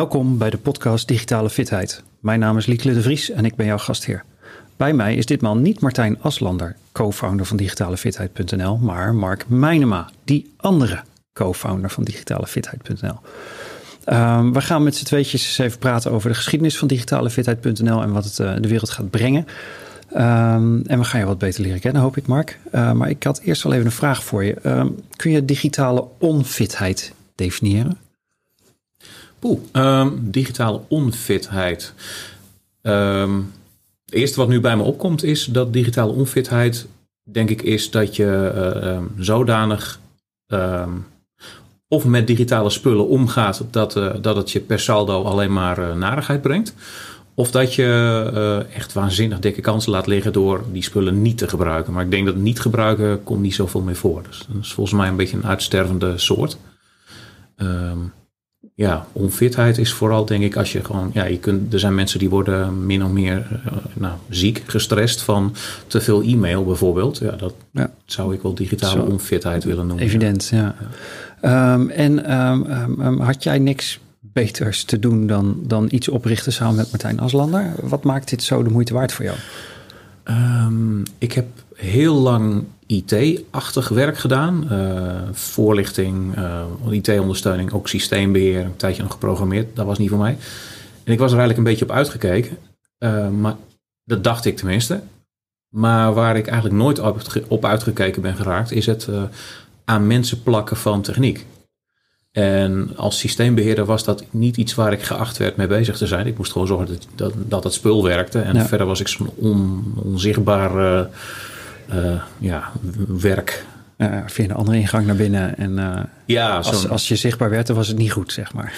Welkom bij de podcast Digitale Fitheid. Mijn naam is Lieke de Vries en ik ben jouw gastheer. Bij mij is ditmaal niet Martijn Aslander, co-founder van digitalefitheid.nl, maar Mark Meinema, die andere co-founder van digitalefitheid.nl. Um, we gaan met z'n tweetjes eens even praten over de geschiedenis van digitalefitheid.nl en wat het uh, de wereld gaat brengen. Um, en we gaan je wat beter leren kennen, hoop ik, Mark. Uh, maar ik had eerst wel even een vraag voor je. Um, kun je digitale onfitheid definiëren? Poeh, um, digitale onfitheid. Um, het eerste wat nu bij me opkomt is dat digitale onfitheid, denk ik, is dat je uh, um, zodanig of met digitale spullen omgaat dat, uh, dat het je per saldo alleen maar uh, narigheid brengt. Of dat je echt waanzinnig dikke kansen laat liggen door die spullen niet te gebruiken. Maar ik denk dat niet gebruiken komt niet zoveel meer voor. Dus dat is volgens mij een beetje een uitstervende soort. Um, ja, onfitheid is vooral denk ik als je gewoon, ja, je kunt, er zijn mensen die worden min of meer uh, nou, ziek, gestrest van te veel e-mail bijvoorbeeld. Ja, dat ja. zou ik wel digitale onfitheid willen noemen. Evident, ja. ja. Um, en um, um, had jij niks beters te doen dan, dan iets oprichten samen met Martijn Aslander? Wat maakt dit zo de moeite waard voor jou? ik heb heel lang IT-achtig werk gedaan. Uh, voorlichting, uh, IT-ondersteuning, ook systeembeheer. Een tijdje nog geprogrammeerd. Dat was niet voor mij. En ik was er eigenlijk een beetje op uitgekeken. Uh, maar dat dacht ik tenminste. Maar waar ik eigenlijk nooit op uitgekeken ben geraakt, is het aan mensen plakken van techniek. En als systeembeheerder was dat niet iets waar ik geacht werd mee bezig te zijn. Ik moest gewoon zorgen dat, dat, dat het spul werkte. En ja. verder was ik zo'n on, onzichtbaar ja, werk. Uh, via een andere ingang naar binnen. En uh, ja, als, als je zichtbaar werd, dan was het niet goed, zeg maar.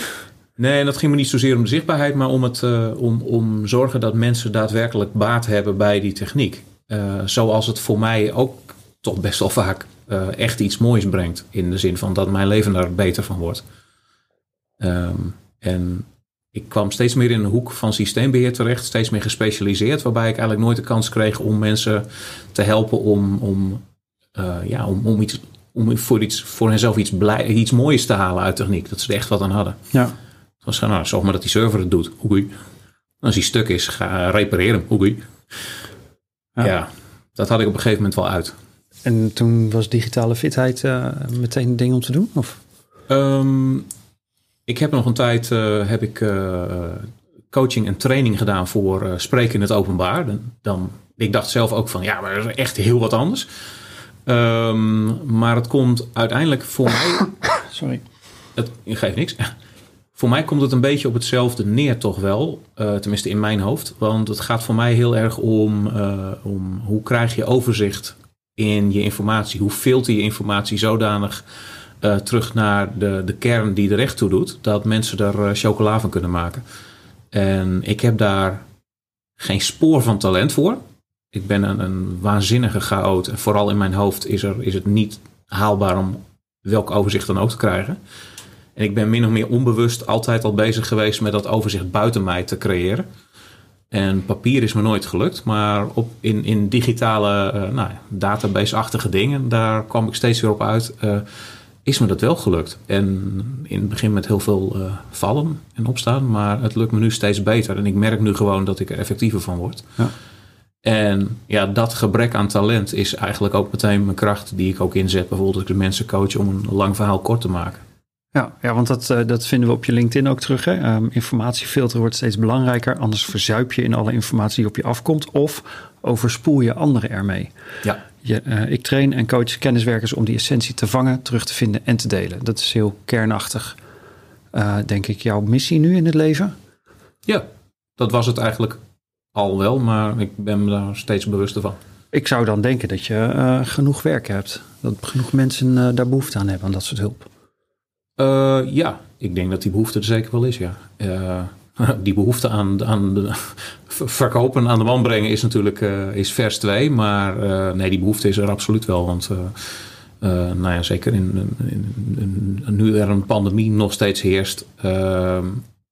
Nee, dat ging me niet zozeer om de zichtbaarheid, maar om, het, uh, om, om zorgen dat mensen daadwerkelijk baat hebben bij die techniek. zoals het voor mij ook toch best wel vaak echt iets moois brengt. In de zin van dat mijn leven daar beter van wordt. Um, en ik kwam steeds meer in een hoek van systeembeheer terecht, steeds meer gespecialiseerd, waarbij ik eigenlijk nooit de kans kreeg om mensen te helpen om, om, uh, ja, om, om, iets, om voor, iets, voor henzelf iets, blij, iets moois te halen uit techniek. Dat ze er echt wat aan hadden. Ja. Het was gewoon, nou, zorg maar dat die server het doet. Oei. Als die stuk is, ga repareren. Oei. Ja. ja, dat had ik op een gegeven moment wel uit. En toen was digitale fitheid uh, meteen een ding om te doen? Of? Um, ik heb nog een tijd uh, heb ik, uh, coaching en training gedaan voor spreken in het openbaar. Dan, dan, ik dacht zelf ook van ja, maar dat is echt heel wat anders. Um, maar het komt uiteindelijk voor mij. Sorry. Het geeft niks. Voor mij komt het een beetje op hetzelfde neer, toch wel. tenminste in mijn hoofd. Want het gaat voor mij heel erg om, om hoe krijg je overzicht in je informatie? Hoe filter je informatie zodanig uh, terug naar de, de kern die er echt toe doet, dat mensen er uh, chocola van kunnen maken. En ik heb daar geen spoor van talent voor. Ik ben een, een waanzinnige chaot. En vooral in mijn hoofd is, er, is het niet haalbaar om welk overzicht dan ook te krijgen. En ik ben min of meer onbewust altijd al bezig geweest met dat overzicht buiten mij te creëren. En papier is me nooit gelukt, maar op, in, in digitale uh, nou, database-achtige dingen, daar kwam ik steeds weer op uit. Is me dat wel gelukt. En in het begin met heel veel uh, vallen en opstaan, maar het lukt me nu steeds beter. En ik merk nu gewoon dat ik er effectiever van word. Ja. En ja, dat gebrek aan talent is eigenlijk ook meteen mijn kracht die ik ook inzet. Bijvoorbeeld als ik de mensen coach om een lang verhaal kort te maken. Ja, ja want dat, uh, dat vinden we op je LinkedIn ook terug. Hè? Um, informatiefilter wordt steeds belangrijker. Anders verzuip je in alle informatie die op je afkomt. Of overspoel je anderen ermee. Ja. Je, uh, ik train en coach kenniswerkers om die essentie te vangen, terug te vinden en te delen. Dat is heel kernachtig, uh, denk ik, jouw missie nu in het leven. Ja, dat was het eigenlijk al wel, maar ik ben me daar steeds bewuster van. Ik zou dan denken dat je uh, genoeg werk hebt. Dat genoeg mensen daar behoefte aan hebben, aan dat soort hulp. ja, ik denk dat die behoefte er zeker wel is, ja. die behoefte aan, aan de verkopen, aan de man brengen is natuurlijk uh, is vers 2. Maar uh, nee, die behoefte is er absoluut wel. Want uh, nou ja, zeker in, in, in, nu er een pandemie nog steeds heerst. Ehm,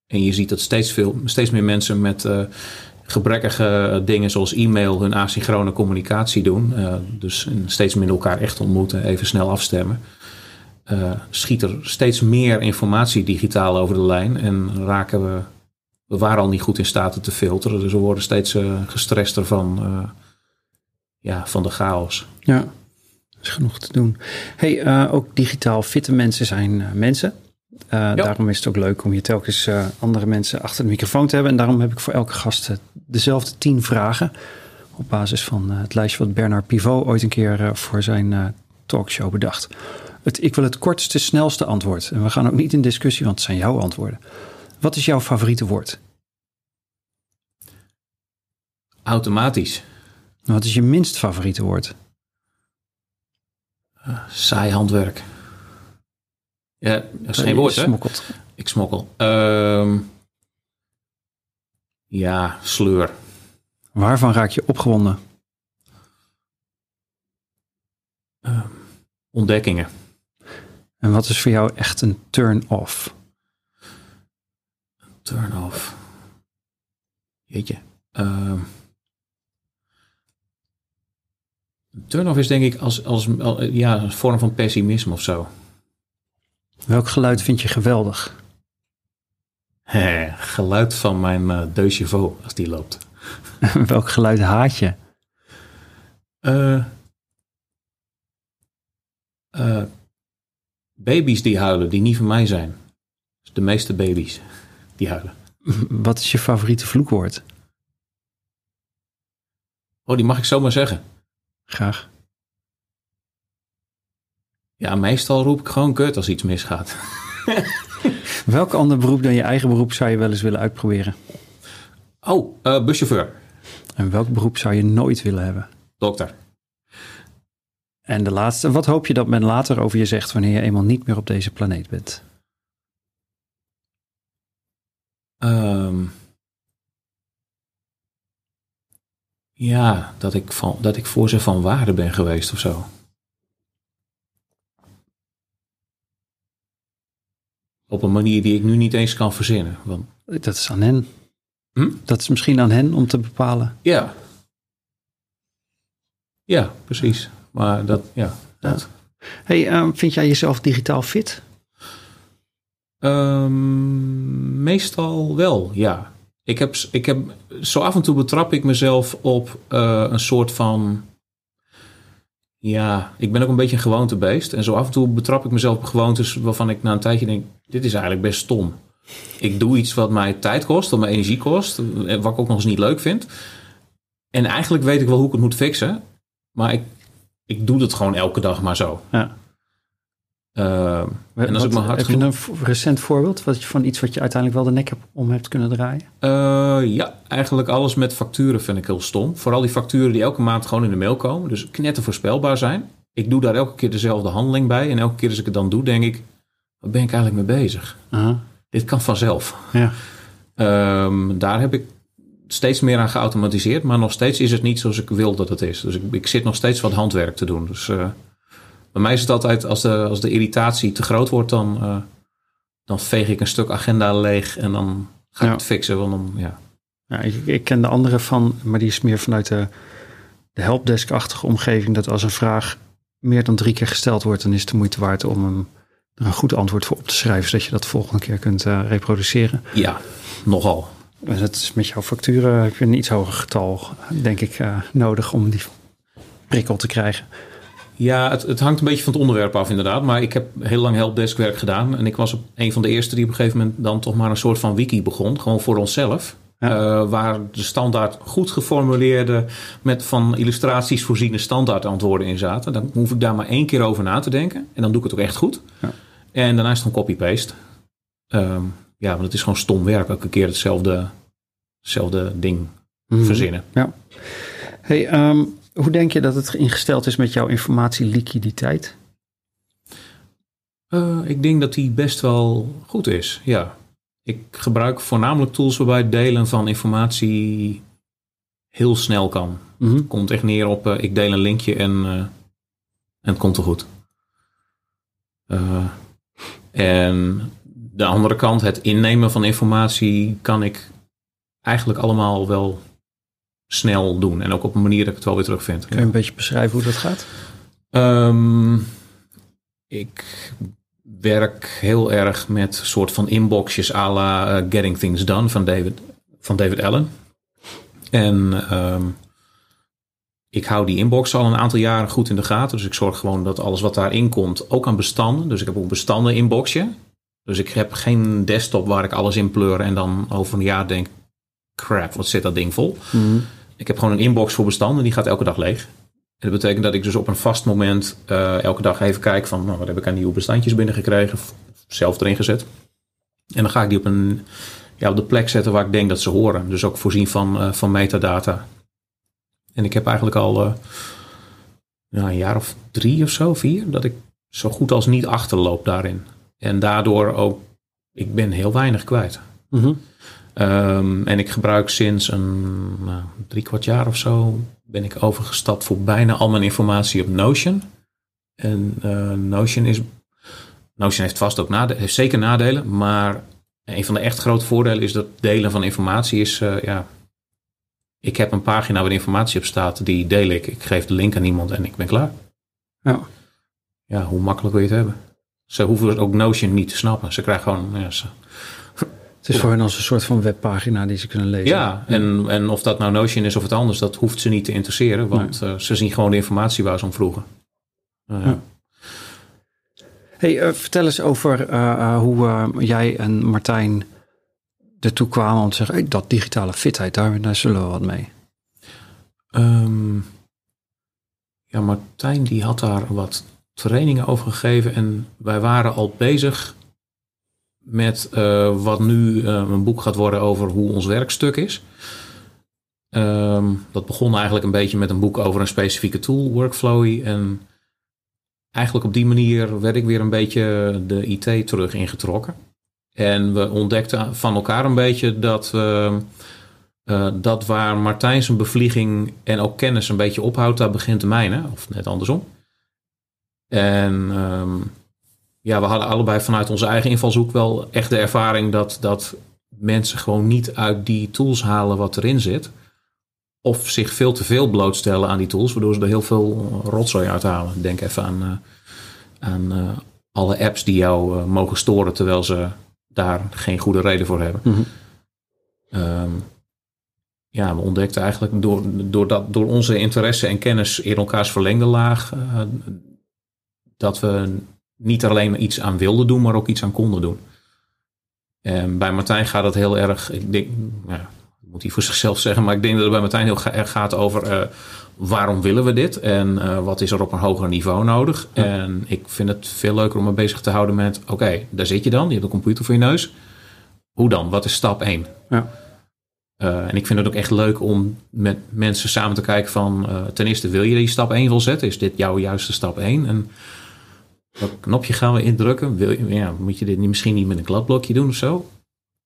en je ziet dat steeds, veel, steeds meer mensen met gebrekkige dingen zoals e-mail hun asynchrone communicatie doen. dus steeds minder elkaar echt ontmoeten, even snel afstemmen. eh, schiet er steeds meer informatie digitaal over de lijn. En raken we. We waren al niet goed in staat het te filteren. Dus we worden steeds uh, gestrester van, uh, ja, van de chaos. Ja, dat is genoeg te doen. Hey, ook digitaal fitte mensen zijn mensen. Ja. Daarom is het ook leuk om hier telkens andere mensen achter de microfoon te hebben. En daarom heb ik voor elke gast dezelfde tien vragen. Op basis van het lijstje wat Bernard Pivot ooit een keer voor zijn talkshow bedacht. Het, ik wil het kortste, snelste antwoord. En we gaan ook niet in discussie, want het zijn jouw antwoorden. Wat is jouw favoriete woord? Automatisch. Wat is je minst favoriete woord? Uh, saai handwerk. Ja, dat is geen woord, hè? Smokkelt. Ik smokkel. Uh, ja, sleur. Waarvan raak je opgewonden? Uh, ontdekkingen. En wat is voor jou echt een turn-off? Turn-off. Jeetje. Uh, turn-off is denk ik als, als, ja, een vorm van pessimisme of zo. Welk geluid vind je geweldig? He, geluid van mijn uh, deux als die loopt. Welk geluid haat je? Uh, uh, baby's die huilen, die niet van mij zijn. Dus de meeste baby's die huilen. Wat is je favoriete vloekwoord? Oh, die mag ik zomaar zeggen. Graag. Ja, meestal roep ik gewoon kut als iets misgaat. Welk ander beroep dan je eigen beroep zou je wel eens willen uitproberen? Oh, uh, buschauffeur. En welk beroep zou je nooit willen hebben? Dokter. En de laatste, wat hoop je dat men later over je zegt wanneer je eenmaal niet meer op deze planeet bent? Um, ja, dat ik, van, dat ik voor ze van waarde ben geweest of zo. Op een manier die ik nu niet eens kan verzinnen. Want... Dat is aan hen. Hm? Dat is misschien aan hen om te bepalen. Ja. Ja, precies. Maar dat, ja. Dat. Hey, uh, vind jij jezelf digitaal fit? Um, meestal wel, ja. Ik heb, ik heb, zo af en toe betrap ik mezelf op uh, een soort van. Ja, ik ben ook een beetje een gewoontebeest. En zo af en toe betrap ik mezelf op gewoontes waarvan ik na een tijdje denk: dit is eigenlijk best stom. Ik doe iets wat mij tijd kost, wat mij energie kost, wat ik ook nog eens niet leuk vind. En eigenlijk weet ik wel hoe ik het moet fixen. Maar ik ik doe het gewoon elke dag maar zo. Ja. Uh, en heb je een recent voorbeeld wat je, van iets wat je uiteindelijk wel de nek hebt om hebt kunnen draaien? Uh, ja, eigenlijk alles met facturen vind ik heel stom. Vooral die facturen die elke maand gewoon in de mail komen. Dus knetter voorspelbaar zijn. Ik doe daar elke keer dezelfde handeling bij. En elke keer als ik het dan doe, denk ik... Waar ben ik eigenlijk mee bezig? Uh -huh. Dit kan vanzelf. Ja. Um, daar heb ik steeds meer aan geautomatiseerd, maar nog steeds is het niet zoals ik wil dat het is. Dus ik, ik zit nog steeds wat handwerk te doen. Dus uh, bij mij is het altijd, als de, als de irritatie te groot wordt, dan, uh, dan veeg ik een stuk agenda leeg en dan ga ik Ja. het fixen. Want dan, ja. Ja, ik, ik ken de andere van, maar die is meer vanuit de, de helpdesk-achtige omgeving. Dat als een vraag meer dan drie keer gesteld wordt, dan is het de moeite waard om hem, er een goed antwoord voor op te schrijven, zodat je dat de volgende keer kunt uh, reproduceren. ja, nogal. En dat is met jouw facturen heb je een iets hoger getal, denk ik, uh, nodig om die prikkel te krijgen. Ja, het, het, hangt een beetje van het onderwerp af inderdaad. Maar ik heb heel lang helpdeskwerk gedaan. En ik was op een van de eerste die op een gegeven moment dan toch maar een soort van wiki begon. Gewoon voor onszelf. Ja. Uh, waar de standaard goed geformuleerde, met van illustraties voorziene standaard antwoorden in zaten. Dan hoef ik daar maar één keer over na te denken. En dan doe ik het ook echt goed. Ja. En daarna is het gewoon copy-paste. Um, ja, want het is gewoon stom werk. Elke keer hetzelfde, hetzelfde ding Mhm. verzinnen. Ja. Hey, um, hoe denk je dat het ingesteld is met jouw informatieliquiditeit? Uh, ik denk dat die best wel goed is, ja. Ik gebruik voornamelijk tools waarbij het delen van informatie heel snel kan. Mhm. Het komt echt neer op uh, ik deel een linkje en, uh, en het komt er goed. En de andere kant, het innemen van informatie, kan ik eigenlijk allemaal wel snel doen. En ook op een manier dat ik het wel weer terugvind. Kun je een beetje beschrijven hoe dat gaat? Um, ik werk heel erg met soort van inboxjes à la eh, Getting Things Done van David, van David Allen. En ehm, ik hou die inbox al een aantal jaren goed in de gaten. Dus ik zorg gewoon dat alles wat daarin komt ook aan bestanden. Dus ik heb ook een bestanden inboxje. Dus ik heb geen desktop waar ik alles in pleur en dan over een jaar denk: crap, wat zit dat ding vol? Ik heb gewoon een inbox voor bestanden, die gaat elke dag leeg. En dat betekent dat ik dus op een vast moment eh, elke dag even kijk van nou, wat heb ik aan nieuwe bestandjes binnengekregen, zelf erin gezet. En dan ga ik die op, een, ja, op de plek zetten waar ik denk dat ze horen. Dus ook voorzien van, uh, van metadata. En ik heb eigenlijk al nou, een jaar of drie of zo, vier, dat ik zo goed als niet achterloop daarin. En daardoor ook, ik ben heel weinig kwijt. -hmm. Um, en ik gebruik sinds een nou, drie kwart jaar of zo, ben ik overgestapt voor bijna al mijn informatie op Notion. En uh, Notion is, Notion heeft vast ook nadelen, heeft zeker nadelen, maar een van de echt grote voordelen is dat delen van informatie is, uh, ja, ik heb een pagina waar informatie op staat, die deel ik. Ik geef de link aan iemand en ik ben klaar. Ja. Ja, hoe makkelijk wil je het hebben? Ze hoeven ook Notion niet te snappen. Ze krijgen gewoon. Ja, ze... Het is voor hen als een soort van webpagina die ze kunnen lezen. Ja, en, en of dat nou Notion is of het anders, dat hoeft ze niet te interesseren. Want nee. uh, ze zien gewoon de informatie waar ze om vroegen. Uh, ja. Hey, uh, vertel eens over hoe jij en Martijn ertoe kwamen om te zeggen, hey, dat digitale fitheid, daar, daar zullen we wat mee. Um, ja, Martijn die had daar wat trainingen over gegeven en wij waren al bezig met uh, wat nu uh, een boek gaat worden over hoe ons werkstuk is. Um, dat begon eigenlijk een beetje met een boek over een specifieke tool, Workflowy. En eigenlijk op die manier werd ik weer een beetje de IT terug ingetrokken. En we ontdekten van elkaar een beetje dat, uh, dat waar Martijn zijn bevlieging en ook kennis een beetje ophoudt, daar begint de mijne, of net andersom. En um, ja, we hadden allebei vanuit onze eigen invalshoek wel echt de ervaring dat, dat mensen gewoon niet uit die tools halen wat erin zit. Of zich veel te veel blootstellen aan die tools, waardoor ze er heel veel rotzooi uithalen. Denk even aan, uh, aan uh, alle apps die jou uh, mogen storen terwijl ze daar geen goede reden voor hebben. Mhm. Mm -hmm. um, ja, we ontdekten eigenlijk door, door, dat, door onze interesse en kennis in elkaars verlengde laag dat we niet alleen iets aan wilden doen, maar ook iets aan konden doen. En bij Martijn gaat het heel erg, ik denk, ja, moet hij voor zichzelf zeggen, maar ik denk dat het bij Martijn heel erg gaat over uh, waarom willen we dit en uh, wat is er op een hoger niveau nodig. Ja. En ik vind het veel leuker om me bezig te houden met, oké, okay, daar zit je dan, je hebt een computer voor je neus. Hoe dan? Wat is stap 1? Ja. Uh, en ik vind het ook echt leuk om met mensen samen te kijken van, ten eerste wil je die stap 1 wel zetten? Is dit jouw juiste stap 1? En welk knopje gaan we indrukken? Wil je, ja, moet je dit niet, misschien niet met een kladblokje doen of zo?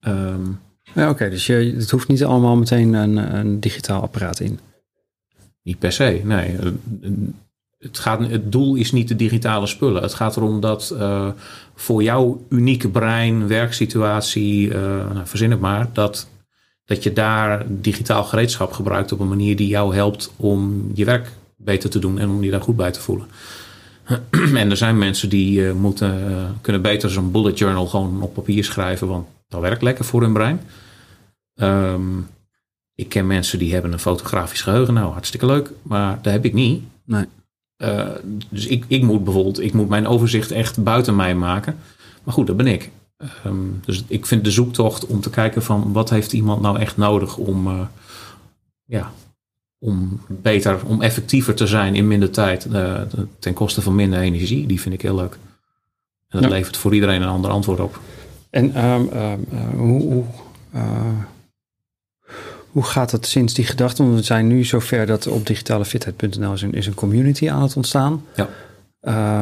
Um, ja, oké. Okay, dus je, het hoeft niet allemaal meteen een, een digitaal apparaat in. Niet per se, nee. Het, gaat, het doel is niet de digitale spullen. Het gaat erom dat uh, voor jouw unieke brein, werksituatie, uh, nou, verzin het maar, dat, dat je daar digitaal gereedschap gebruikt op een manier die jou helpt om je werk beter te doen en om je daar goed bij te voelen. en er zijn mensen die uh, moeten, uh, kunnen beter zo'n bullet journal gewoon op papier schrijven, want dat werkt lekker voor hun brein. Um, ik ken mensen die hebben een fotografisch geheugen, nou hartstikke leuk, maar dat heb ik niet. Nee. Uh, dus ik, ik moet bijvoorbeeld, ik moet mijn overzicht echt buiten mij maken. Maar goed, dat ben ik. Um, dus ik vind de zoektocht om te kijken van wat heeft iemand nou echt nodig om, ja, om beter, om effectiever te zijn in minder tijd uh, ten koste van minder energie, die vind ik heel leuk. En dat ja. levert voor iedereen een ander antwoord op. En um, um, uh, hoe, hoe, uh, hoe gaat het sinds die gedachte? Want we zijn nu zover dat op digitalefitheid.nl is een, is een community aan het ontstaan. Ja.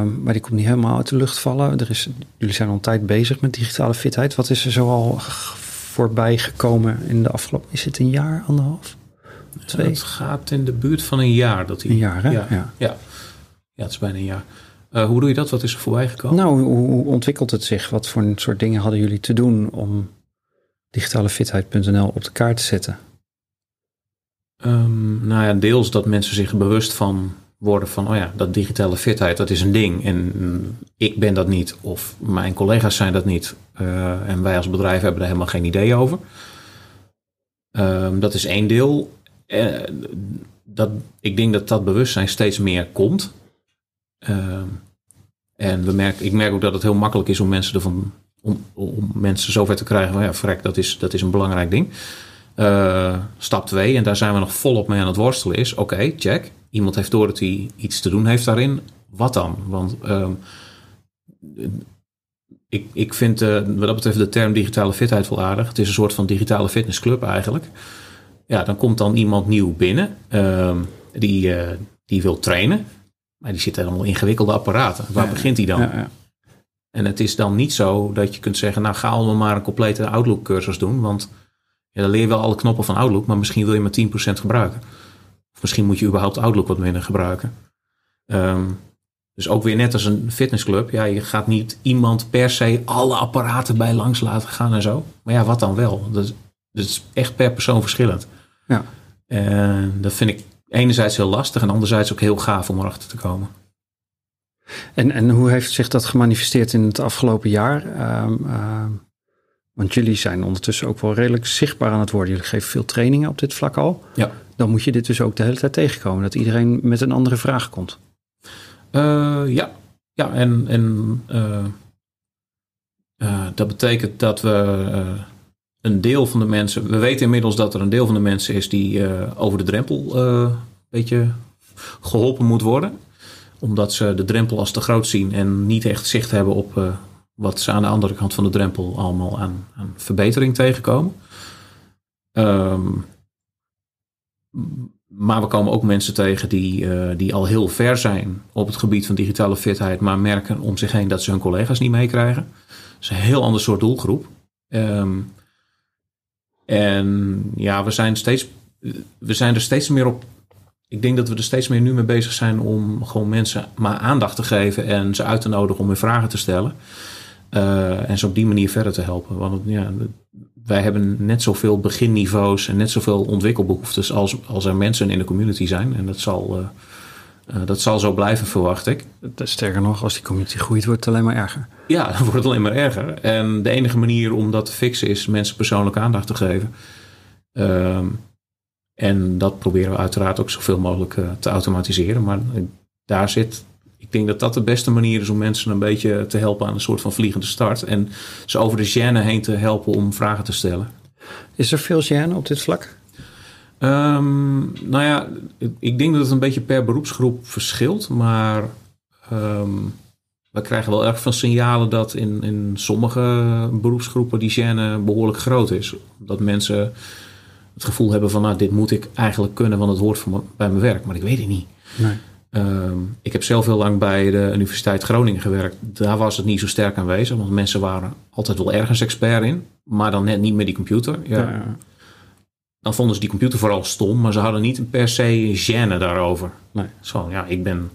Um, maar die komt niet helemaal uit de lucht vallen. Er is, jullie zijn al een tijd bezig met digitale fitheid. Wat is er zoal voorbij gekomen in de afgelopen... Is het een jaar, anderhalf? Twee? Het gaat in de buurt van een jaar. Dat hij, een jaar, hè? Ja, ja. ja. ja het is bijna een jaar. Uh, hoe doe je dat? Wat is er voorbij gekomen? Nou, hoe, ontwikkelt het zich? Wat voor soort dingen hadden jullie te doen om digitalefitheid.nl op de kaart te zetten? Um, nou ja, deels dat mensen zich bewust van worden van, oh ja, dat digitale fitheid, dat is een ding. En mm, ik ben dat niet, of mijn collega's zijn dat niet. Uh, en wij als bedrijf hebben er helemaal geen idee over. Um, dat is één deel. Uh, dat, ik denk dat dat bewustzijn steeds meer komt. Uh, en we merken, ik merk ook dat het heel makkelijk is om mensen ervan om, om mensen zover te krijgen van ja, vrek, dat is, dat is een belangrijk ding. Uh, stap 2, en daar zijn we nog volop mee aan het worstelen, is oké, check. Iemand heeft door dat hij iets te doen heeft daarin. Wat dan? Want um, ik, ik vind uh, wat dat betreft de term digitale fitheid wel aardig. Het is een soort van digitale fitnessclub eigenlijk. Ja, dan komt dan iemand nieuw binnen uh, die, uh, die wil trainen. Maar die zit allemaal ingewikkelde apparaten. Waar ja, begint hij dan? Ja, ja. En het is dan niet zo dat je kunt zeggen, nou ga allemaal maar een complete Outlook cursus doen. Want ja, dan leer je wel alle knoppen van Outlook, maar misschien wil je maar 10% gebruiken. Of misschien moet je überhaupt Outlook wat minder gebruiken. Um, dus ook weer net als een fitnessclub. Ja, je gaat niet iemand per se alle apparaten bij langs laten gaan en zo. Maar ja, wat dan wel? Dat dat is echt per persoon verschillend. Ja. En dat vind ik enerzijds heel lastig en anderzijds ook heel gaaf om erachter te komen. En, en hoe heeft zich dat gemanifesteerd in het afgelopen jaar? Um, uh, want jullie zijn ondertussen ook wel redelijk zichtbaar aan het worden. Jullie geven veel trainingen op dit vlak al. Ja. Dan moet je dit dus ook de hele tijd tegenkomen. Dat iedereen met een andere vraag komt. Uh, ja. ja, en, en uh, dat betekent dat we een deel van de mensen... We weten inmiddels dat er een deel van de mensen is die over de drempel een beetje geholpen moet worden omdat ze de drempel als te groot zien en niet echt zicht hebben op uh, wat ze aan de andere kant van de drempel allemaal aan, aan verbetering tegenkomen. Um, maar we komen ook mensen tegen die, die al heel ver zijn op het gebied van digitale fitheid, maar merken om zich heen dat ze hun collega's niet meekrijgen. Dat is een heel ander soort doelgroep. Um, en ja, we zijn, steeds, we zijn er steeds meer op ik denk dat we er steeds meer nu mee bezig zijn om gewoon mensen maar aandacht te geven en ze uit te nodigen om hun vragen te stellen. Uh, en ze op die manier verder te helpen. Want ja, wij hebben net zoveel beginniveaus en net zoveel ontwikkelbehoeftes als, als er mensen in de community zijn. En dat zal, uh, uh, dat zal zo blijven, verwacht ik. Sterker nog, als die community groeit, wordt het alleen maar erger. Ja, dan wordt het alleen maar erger. En de enige manier om dat te fixen is mensen persoonlijke aandacht te geven. Ehm, en dat proberen we uiteraard ook zoveel mogelijk uh, te automatiseren. Maar daar zit, ik denk dat dat de beste manier is om mensen een beetje te helpen aan een soort van vliegende start. En ze over de gêne heen te helpen om vragen te stellen. Is er veel gêne op dit vlak? Um, nou ja, ik denk dat het een beetje per beroepsgroep verschilt. Maar um, we krijgen wel erg veel signalen dat in, in sommige beroepsgroepen die gêne behoorlijk groot is. Dat mensen het gevoel hebben van, nou, dit moet ik eigenlijk kunnen, want het hoort voor bij mijn werk, maar ik weet het niet. Nee. Um, ik heb zelf heel lang bij de Universiteit Groningen gewerkt. Daar was het niet zo sterk aanwezig, want mensen waren altijd wel ergens expert in, maar dan net niet met die computer. Ja. ja. Dan vonden ze die computer vooral stom, maar ze hadden niet per se gêne daarover. Nee. Zo, ja, ik ben.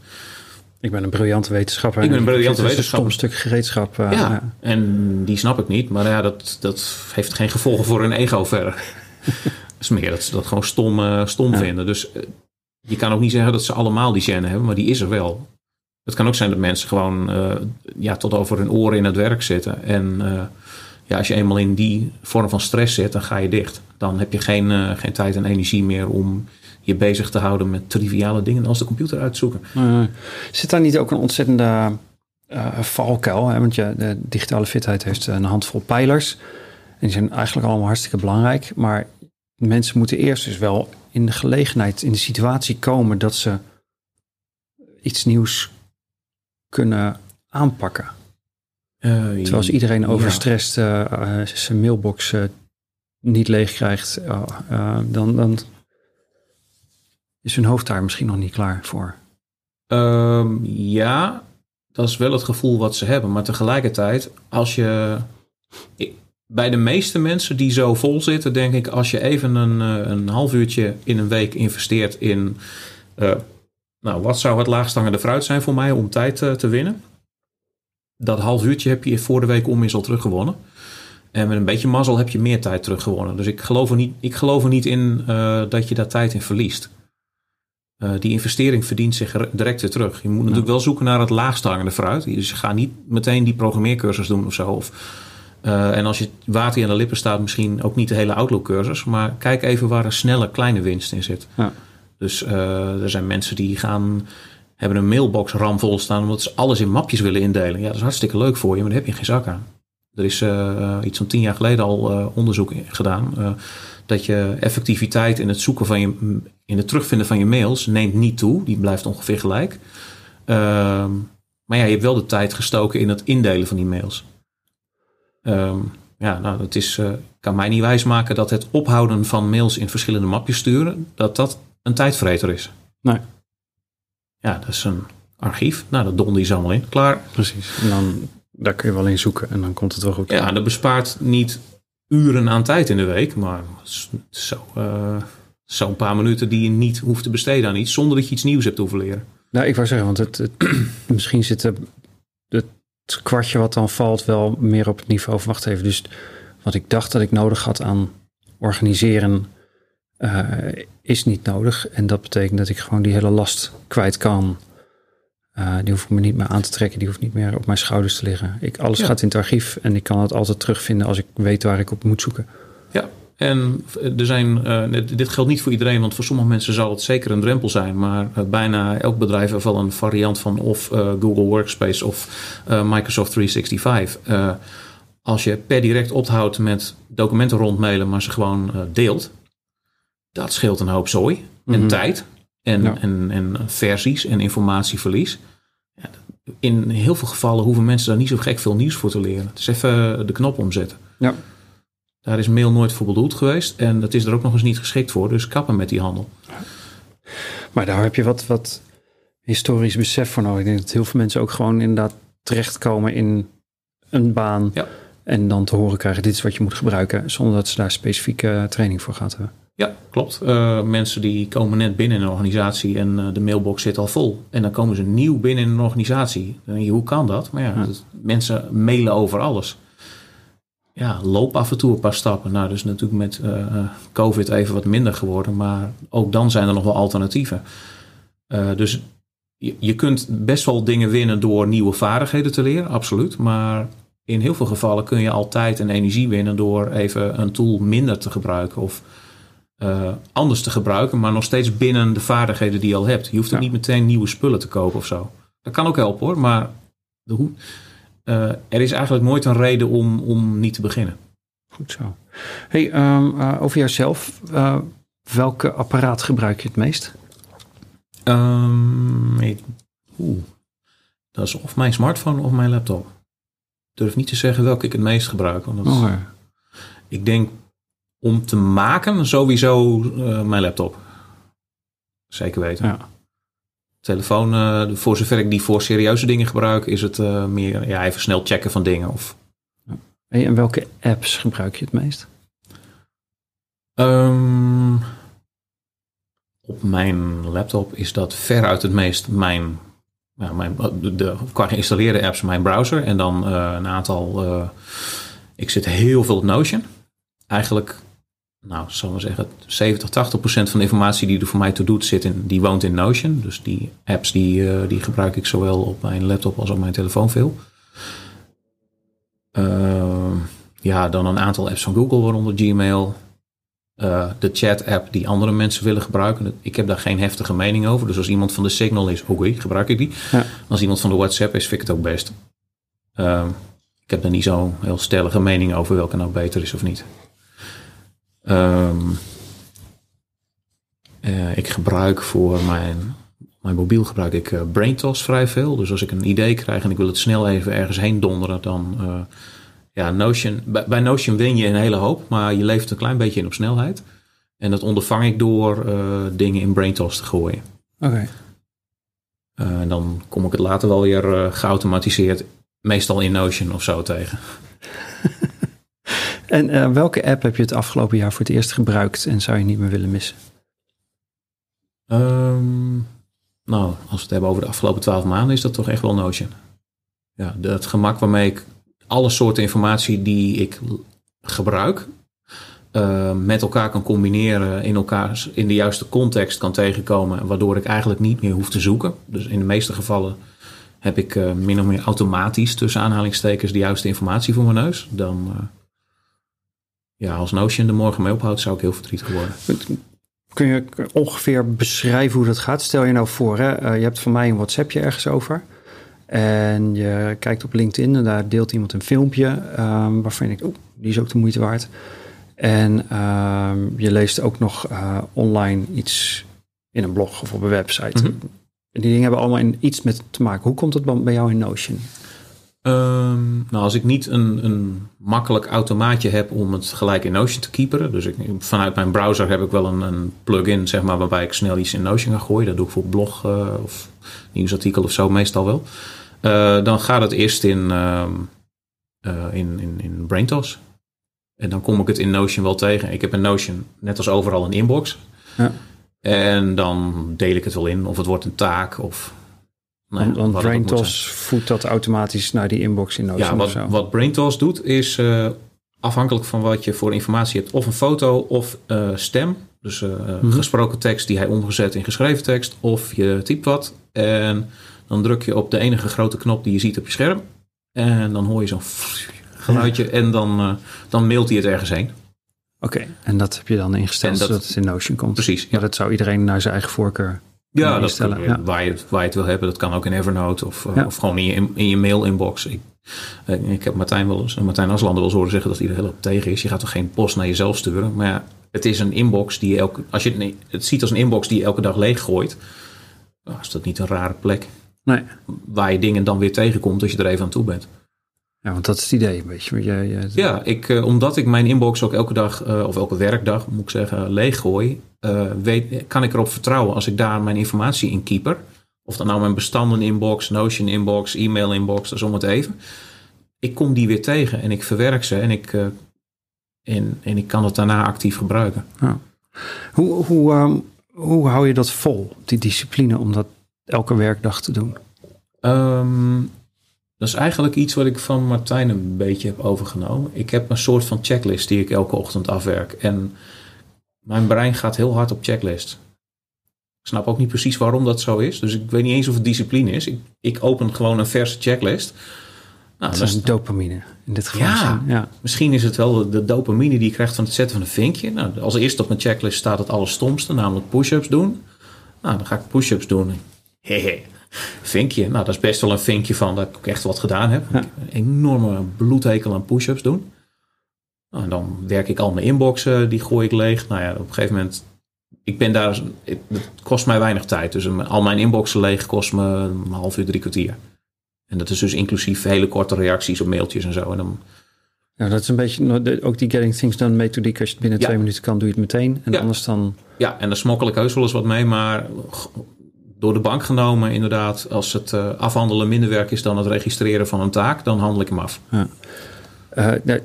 Ik ben een briljante wetenschapper. Ik ben een briljante wetenschapper. Een stuk gereedschap. Uh, ja, ja, en die snap ik niet. Maar ja, dat, dat heeft geen gevolgen voor hun ego verder. is meer dat ze dat gewoon stom, uh, stom vinden. Dus uh, je kan ook niet zeggen dat ze allemaal die gêne hebben, maar die is er wel. Het kan ook zijn dat mensen gewoon ja, tot over hun oren in het werk zitten. En ja, als je eenmaal in die vorm van stress zit, dan ga je dicht. Dan heb je geen, geen tijd en energie meer om je bezig te houden met triviale dingen als de computer uitzoeken. Zit daar niet ook een ontzettende valkuil? Hè? Want je, de digitale fitheid heeft een handvol pijlers. En die zijn eigenlijk allemaal hartstikke belangrijk. Maar mensen moeten eerst dus wel in de gelegenheid, in de situatie komen dat ze iets nieuws kunnen aanpakken. Uh, Terwijl als iedereen overstrest ja. uh, zijn mailbox niet leeg krijgt, dan, dan is hun hoofd daar misschien nog niet klaar voor. Um, ja, dat is wel het gevoel wat ze hebben. Maar tegelijkertijd, als je bij de meeste mensen die zo vol zitten, denk ik, als je even een, eh, een half uurtje in een week investeert in, uh, nou, wat zou het laagstangende fruit zijn voor mij om tijd uh, te winnen? Dat half uurtje heb je voor de week om is al teruggewonnen. En met een beetje mazzel heb je meer tijd teruggewonnen. Dus ik geloof er niet, ik geloof er niet in uh, dat je daar tijd in verliest. Uh, die investering verdient zich direct weer terug. Je moet natuurlijk wel zoeken naar het laagst hangende fruit. Dus ga niet meteen die programmeercursus doen of zo. Of, uh, en als je water aan de lippen staat, misschien ook niet de hele Outlook-cursus. Maar kijk even waar een snelle kleine winst in zit. Ja. Dus er zijn mensen die gaan, hebben een mailbox ramvol staan omdat ze alles in mapjes willen indelen. Ja, dat is hartstikke leuk voor je, maar daar heb je geen zak aan. Er is iets van tien jaar geleden al onderzoek gedaan dat je effectiviteit in het zoeken van je, in het terugvinden van je mails neemt niet toe. Die blijft ongeveer gelijk. Ehm, maar ja, je hebt wel de tijd gestoken in het indelen van die mails. Ehm, ja, nou, dat is, kan mij niet wijsmaken dat het ophouden van mails in verschillende mapjes sturen, dat dat een tijdvreter is. Nee. Ja, dat is een archief. Nou, dat donder je allemaal in. Klaar. Precies. En dan, daar kun je wel in zoeken en dan komt het wel goed. Ja, dat bespaart niet uren aan tijd in de week. Maar zo, uh, zo'n paar minuten die je niet hoeft te besteden aan iets. Zonder dat je iets nieuws hebt hoeven leren. Nou, ik wou zeggen, want het, het misschien zit het, het kwartje wat dan valt wel meer op het niveau van wacht even. Dus wat ik dacht dat ik nodig had aan organiseren uh, is niet nodig. En dat betekent dat ik gewoon die hele last kwijt kan. Uh, die hoef ik me niet meer aan te trekken. Die hoeft niet meer op mijn schouders te liggen. Ik, alles gaat in het archief en ik kan het altijd terugvinden als ik weet waar ik op moet zoeken. Ja, en er zijn, uh, dit geldt niet voor iedereen, want voor sommige mensen zal het zeker een drempel zijn. Maar uh, bijna elk bedrijf heeft wel een variant van of Google Workspace of Microsoft 365. als je per direct ophoudt met documenten rondmailen, maar ze gewoon deelt, dat scheelt een hoop zooi en mhm. tijd en, en, en versies en informatieverlies. In heel veel gevallen hoeven mensen daar niet zo gek veel nieuws voor te leren. Het is even de knop omzetten. Ja. Daar is mail nooit voor bedoeld geweest. En dat is er ook nog eens niet geschikt voor. Dus kappen met die handel. Maar daar heb je wat, wat historisch besef voor nodig. Ik denk dat heel veel mensen ook gewoon inderdaad terechtkomen in een baan. Ja. En dan te horen krijgen, dit is wat je moet gebruiken. Zonder dat ze daar specifieke training voor gehad hebben. Ja, klopt. Uh, mensen die komen net binnen in een organisatie en uh, de mailbox zit al vol. En dan komen ze nieuw binnen in een organisatie. Dan denk je, hoe kan dat? Maar ja, ja. Dat, mensen mailen over alles. Ja, loop af en toe een paar stappen. Nou, dus natuurlijk met uh, COVID even wat minder geworden. Maar ook dan zijn er nog wel alternatieven. dus je, je kunt best wel dingen winnen door nieuwe vaardigheden te leren, absoluut. Maar in heel veel gevallen kun je al tijd en energie winnen door even een tool minder te gebruiken. Of uh, anders te gebruiken, maar nog steeds binnen de vaardigheden die je al hebt. Je hoeft ook niet meteen nieuwe spullen te kopen of zo. Dat kan ook helpen hoor, maar de hoe, uh, er is eigenlijk nooit een reden om, om niet te beginnen. Goed zo. Hey, um, uh, over jouzelf. welke apparaat gebruik je het meest? Um, ik, oeh, dat is of mijn smartphone of mijn laptop. Ik durf niet te zeggen welke ik het meest gebruik. Want dat oh, ja. Ik denk om te maken, sowieso uh, mijn laptop. Zeker weten. Ja. Telefoon, uh, voor zover ik die voor serieuze dingen gebruik, is het uh, meer ja, even snel checken van dingen. Of... En welke apps gebruik je het meest? Um, op mijn laptop is dat veruit het meest mijn, mijn de, qua geïnstalleerde apps, mijn browser. En dan een aantal. ik zit heel veel op Notion. Eigenlijk nou, zullen we zeggen, 70, 80 procent van de informatie die er voor mij toe doet, zit in, die woont in Notion. Dus die apps die, uh, die gebruik ik zowel op mijn laptop als op mijn telefoon veel. Uh, ja, dan een aantal apps van Google, waaronder Gmail. Uh, de chat-app die andere mensen willen gebruiken. Ik heb daar geen heftige mening over. Dus als iemand van de Signal is, oké, gebruik ik die. Ja. Als iemand van de WhatsApp is, vind ik het ook best. ik heb daar niet zo'n heel stellige mening over welke nou beter is of niet. Um, uh, ik gebruik voor mijn, mijn mobiel gebruik ik uh, BrainTos vrij veel. Dus als ik een idee krijg en ik wil het snel even ergens heen donderen, dan uh, ja, Notion. Bij, bij, Notion win je een hele hoop, maar je levert een klein beetje in op snelheid. En dat ondervang ik door dingen in BrainTos te gooien. Oké. Okay. en dan kom ik het later wel weer geautomatiseerd, meestal in Notion of zo tegen. En uh, welke app heb je het afgelopen jaar voor het eerst gebruikt en zou je niet meer willen missen? Um, nou, als we het hebben over de afgelopen twaalf maanden, is dat toch echt wel Notion. Ja, het gemak waarmee ik alle soorten informatie die ik gebruik, uh, met elkaar kan combineren, in, elkaar, in de juiste context kan tegenkomen, waardoor ik eigenlijk niet meer hoef te zoeken. Dus in de meeste gevallen heb ik uh, min of meer automatisch tussen aanhalingstekens de juiste informatie voor mijn neus. Dan, ja, als Notion de morgen mee ophoudt, zou ik heel verdrietig worden. Kun je ongeveer beschrijven hoe dat gaat? Stel je nou voor, hè, uh, je hebt van mij een WhatsAppje ergens over. En je kijkt op LinkedIn en daar deelt iemand een filmpje um, waarvan je denkt, oh, die is ook de moeite waard. En um, je leest ook nog uh, online iets in een blog of op een website. Mm -hmm. En die dingen hebben allemaal in, iets met te maken. Hoe komt het bij jou in Notion? Um, nou, als ik niet een, een makkelijk automaatje heb om het gelijk in Notion te keeperen. Dus ik, vanuit mijn browser heb ik wel een, een plugin, zeg maar, waarbij ik snel iets in Notion ga gooien. Dat doe ik voor blog uh, of nieuwsartikel of zo meestal wel. Uh, dan gaat het eerst in, uh, in, in, in BrainTos. En dan kom ik het in Notion wel tegen. Ik heb in Notion, net als overal, een inbox. Ja. En dan deel ik het wel in. Of het wordt een taak of Nee, want BrainTos voedt dat automatisch naar die inbox in Notion Ja, wat, wat BrainTos doet is uh, afhankelijk van wat je voor informatie hebt, of een foto of uh, stem. Dus uh, mm-hmm. gesproken tekst die hij omgezet in geschreven tekst, of je typt wat. En dan druk je op de enige grote knop die je ziet op je scherm. En dan hoor je zo'n geluidje ja. en dan, dan mailt hij het ergens heen. Oké, okay, en dat heb je dan ingesteld dat, zodat het in Notion komt. Precies. Ja. Maar dat zou iedereen naar zijn eigen voorkeur ja, dat kan, ja. Waar, je, waar je het wil hebben. Dat kan ook in Evernote of, ja. of gewoon in je, in je mail inbox. Ik, ik heb Martijn, wel eens, Martijn Aslander wel eens horen zeggen dat hij er heel op tegen is. Je gaat toch geen post naar jezelf sturen. Maar ja, het is een inbox die je elke... Als je het, het ziet als een inbox die je elke dag leeggooit. Nou, is dat niet een rare plek. Nee. Waar je dingen dan weer tegenkomt als je er even aan toe bent. Ja, want dat is het idee, een beetje. Je, je, ja, ik, uh, omdat ik mijn inbox ook elke dag, of elke werkdag moet ik zeggen, leeggooi, uh, weet, kan ik erop vertrouwen als ik daar mijn informatie in keeper. Of dan nou mijn bestanden inbox, Notion inbox, e-mail inbox, dat is om het even. Ik kom die weer tegen en ik verwerk ze en ik, en, en ik kan het daarna actief gebruiken. Ja. Hoe, hoe, um, hoe hou je dat vol, die discipline, om dat elke werkdag te doen? Um, dat is eigenlijk iets wat ik van Martijn een beetje heb overgenomen. Ik heb een soort van checklist die ik elke ochtend afwerk. En mijn brein gaat heel hard op checklist. Ik snap ook niet precies waarom dat zo is. Dus ik weet niet eens of het discipline is. Ik, ik open gewoon een verse checklist. Nou, dat is een dopamine in dit geval. Ja, ja, misschien is het wel de, dopamine die je krijgt van het zetten van een vinkje. Nou, als eerste op mijn checklist staat het allerstomste, namelijk push-ups doen. Nou, dan ga ik push-ups doen. Hehe vinkje. Nou, dat is best wel een vinkje van dat ik echt wat gedaan heb. Ja. Een enorme bloedhekel aan push-ups doen. Nou, en dan werk ik al mijn inboxen, die gooi ik leeg. Nou ja, op een gegeven moment, ik ben daar, het kost mij weinig tijd. Dus al mijn inboxen leeg kost me een half uur, drie kwartier. En dat is dus inclusief hele korte reacties op mailtjes en zo. En dan, nou, dat is een beetje ook die getting things done methodiek. Als je het binnen ja. twee minuten kan, doe je het meteen. En ja. anders dan... Ja, en dan smokkel ik heus wel eens wat mee. Maar door de bank genomen, inderdaad, als het uh, afhandelen minder werk is dan het registreren van een taak, dan handel ik hem af. Ja. Uh,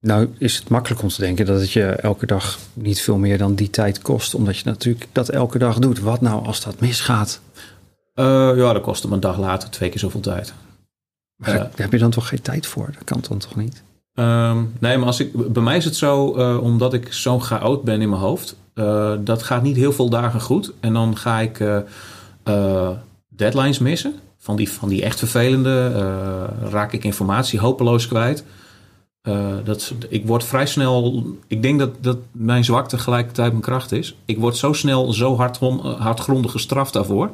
nou, is het makkelijk om te denken dat het je elke dag niet veel meer dan die tijd kost, omdat je natuurlijk dat elke dag doet. Wat nou als dat misgaat? Uh, ja, dat kost hem een dag later twee keer zoveel tijd. Maar daar heb je dan toch geen tijd voor? Dat kan dan toch niet? Um, nee, maar als ik, bij mij is het zo, omdat ik zo chaot ben in mijn hoofd, dat gaat niet heel veel dagen goed. En dan ga ik deadlines missen. Van die, van die echt vervelende raak ik informatie hopeloos kwijt. Uh, dat, ik word vrij snel. Ik denk dat, dat mijn zwakte tegelijkertijd mijn kracht is. Ik word zo snel, zo hard, hardgrondig gestraft daarvoor.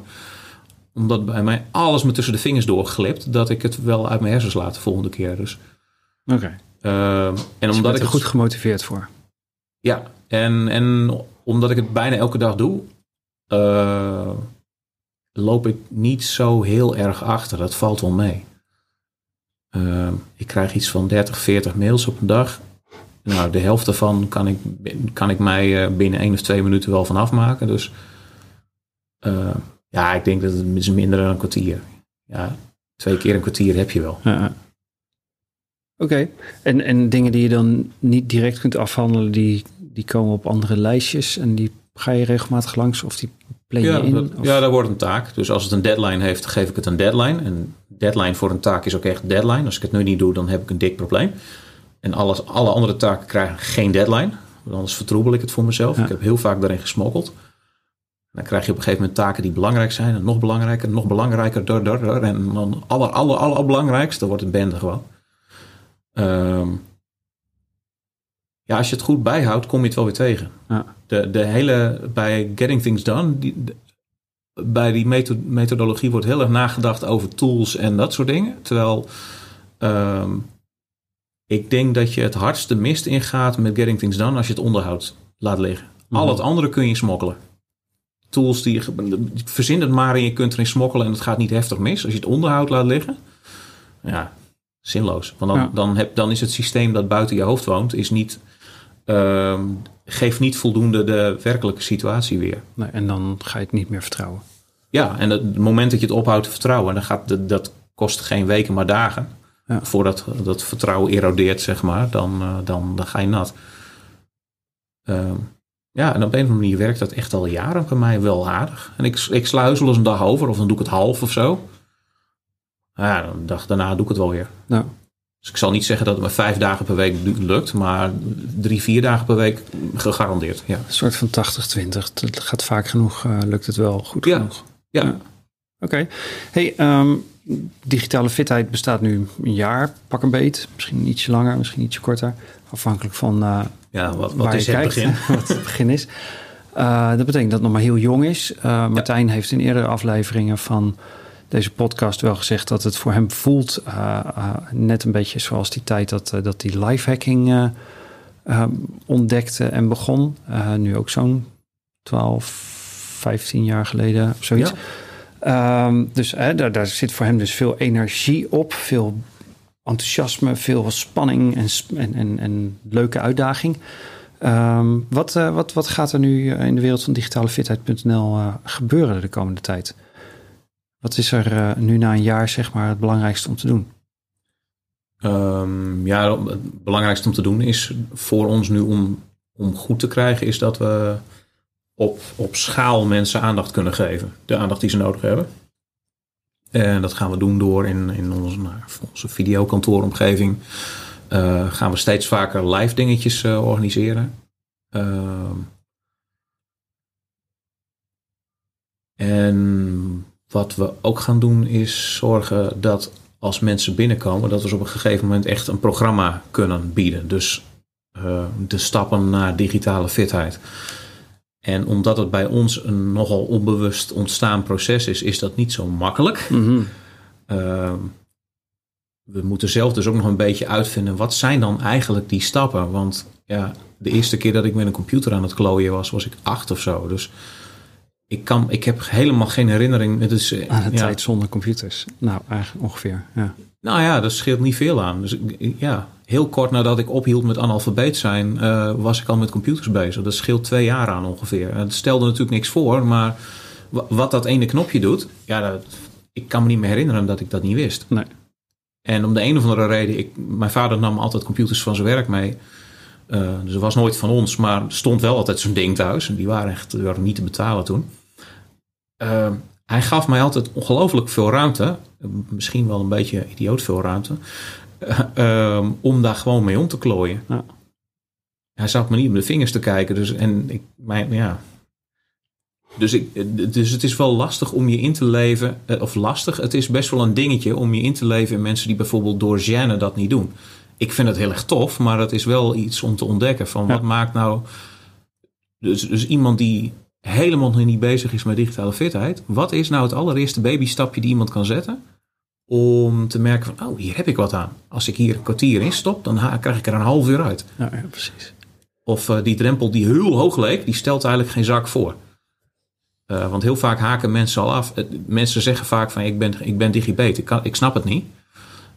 Omdat bij mij alles me tussen de vingers doorglipt. Dat ik het wel uit mijn hersens laat de volgende keer. Dus. Oké. Okay. Uh, en dus omdat ik er goed gemotiveerd voor. Ja, en, en omdat ik het bijna elke dag doe. Uh, loop ik niet zo heel erg achter. Dat valt wel mee. Uh, ik krijg iets van 30, 40 mails op een dag. Nou, de helft daarvan kan ik, kan ik mij uh, binnen één of twee minuten wel van afmaken. Dus uh, ja, ik denk dat het is minder dan een kwartier. Ja, twee keer een kwartier heb je wel. Ja. Oké, okay. en, en dingen die je dan niet direct kunt afhandelen, die, die komen op andere lijstjes en die ga je regelmatig langs of die plan je ja, in? Dat, ja, dat wordt een taak. Dus als het een deadline heeft, geef ik het een deadline. En deadline voor een taak is ook echt deadline. Als ik het nu niet doe, dan heb ik een dik probleem. En alles, alle andere taken krijgen geen deadline. Want anders vertroebel ik het voor mezelf. Ja. Ik heb heel vaak daarin gesmokkeld. Dan krijg je op een gegeven moment taken die belangrijk zijn. En nog belangrijker, nog belangrijker. Dur, dur. En dan aller, aller, aller belangrijkste wordt het bende gewoon. Ehm, ja, als je het goed bijhoudt, kom je het wel weer tegen. Ja. De, de hele, bij Getting Things Done, die, de- bij die metho- methodologie wordt heel erg nagedacht over tools en dat soort dingen. Terwijl ehm, ik denk dat je het hardste mist ingaat met Getting Things Done als je het onderhoud laat liggen. Al Mhm. het andere kun je smokkelen. Tools die je, verzin het maar en je kunt erin smokkelen en het gaat niet heftig mis. Als je het onderhoud laat liggen, ja, zinloos. Want dan, Ja. dan, heb, dan is het systeem dat buiten je hoofd woont, is niet, ehm, geeft niet voldoende de werkelijke situatie weer. Nee, en dan ga je het niet meer vertrouwen. Ja, en het moment dat je het ophoudt te vertrouwen, dan gaat dat, dat kost geen weken, maar dagen. Ja. Voordat dat vertrouwen erodeert, zeg maar, dan, eh, dan, dan ga je nat. Ehm, ja, en op een of andere manier werkt dat echt al jaren bij mij wel aardig. En ik, ik sla heus wel eens een dag over, of dan doe ik het half of zo. Ja, dan dag daarna doe ik het wel weer. Nou, Dus ik zal niet zeggen dat het me vijf dagen per week lukt, maar drie, vier dagen per week gegarandeerd. Ja, een soort van 80-20. Het gaat vaak genoeg, eh, lukt het wel goed Ja. genoeg. ja. Ja. Oké. Hey, ehm, digitale fitheid bestaat nu een jaar, pak een beet. Misschien ietsje langer, misschien ietsje korter. Afhankelijk van eh, ja wat, wat waar is je het kijkt, begin? wat het begin is. Eh, dat betekent dat het nog maar heel jong is. Martijn heeft in eerdere afleveringen van deze podcast wel gezegd dat het voor hem voelt eh, eh, net een beetje zoals die tijd dat, eh, dat die lifehacking eh, eh, ontdekte en begon. Nu ook zo'n 12, 15 jaar geleden of zoiets. Ja. Ehm, dus hè, daar, daar zit voor hem dus veel energie op, veel enthousiasme, veel spanning en, en, en, en leuke uitdaging. Ehm, wat, wat, wat gaat er nu in de wereld van digitalefitheid.nl eh, gebeuren de komende tijd? Wat is er eh, nu na een jaar zeg maar het belangrijkste om te doen? Ehm, ja, het belangrijkste om te doen is voor ons nu om, om goed te krijgen, is dat we op, op schaal mensen aandacht kunnen geven. De aandacht die ze nodig hebben. En dat gaan we doen door in, in onze, nou, onze videokantooromgeving. eh, gaan we steeds vaker live dingetjes eh, organiseren. Ehm, en wat we ook gaan doen is zorgen dat als mensen binnenkomen, dat we ze op een gegeven moment echt een programma kunnen bieden. Dus eh, de stappen naar digitale fitheid. En omdat het bij ons een nogal onbewust ontstaan proces is, is dat niet zo makkelijk. Ehm, we moeten zelf dus ook nog een beetje uitvinden, wat zijn dan eigenlijk die stappen? Want ja, de eerste keer dat ik met een computer aan het klooien was, was ik acht of zo. Dus ik, kan, ik heb helemaal geen herinnering. Het is, eh, Aan de ja. tijd zonder computers. Nou, eigenlijk ongeveer. Ja. Nou ja, dat scheelt niet veel aan. Dus ja, heel kort nadat ik ophield met analfabeet zijn, eh, was ik al met computers bezig. Dat scheelt twee jaar aan ongeveer. Het stelde natuurlijk niks voor, maar wa- wat dat ene knopje doet, ja, dat, ik kan me niet meer herinneren dat ik dat niet wist. Nee. En om de een of andere reden, ik, mijn vader nam altijd computers van zijn werk mee. Eh, dus het was nooit van ons, maar er stond wel altijd zo'n ding thuis. En die waren echt die waren niet te betalen toen. Eh, hij gaf mij altijd ongelooflijk veel ruimte. Misschien wel een beetje idioot veel ruimte. eh, ehm, om daar gewoon mee om te klooien. Ja. Hij zat me niet op de vingers te kijken. Dus, en ik, mijn, ja. dus, ik, dus het is wel lastig om je in te leven. Of lastig, het is best wel een dingetje om je in te leven in mensen die bijvoorbeeld door gêne dat niet doen. Ik vind het heel erg tof, maar het is wel iets om te ontdekken. Van Ja. wat maakt nou. Dus, dus iemand die helemaal nog niet bezig is met digitale fitheid. Wat is nou het allereerste babystapje die iemand kan zetten? Om te merken van, oh, hier heb ik wat aan. Als ik hier een kwartier in stop, dan krijg ik er een half uur uit. Ja, ja, precies. Of eh, die drempel die heel hoog leek, die stelt eigenlijk geen zak voor. Eh, want heel vaak haken mensen al af. Eh, mensen zeggen vaak van ik ben, ik ben digibet, ik, kan, ik snap het niet.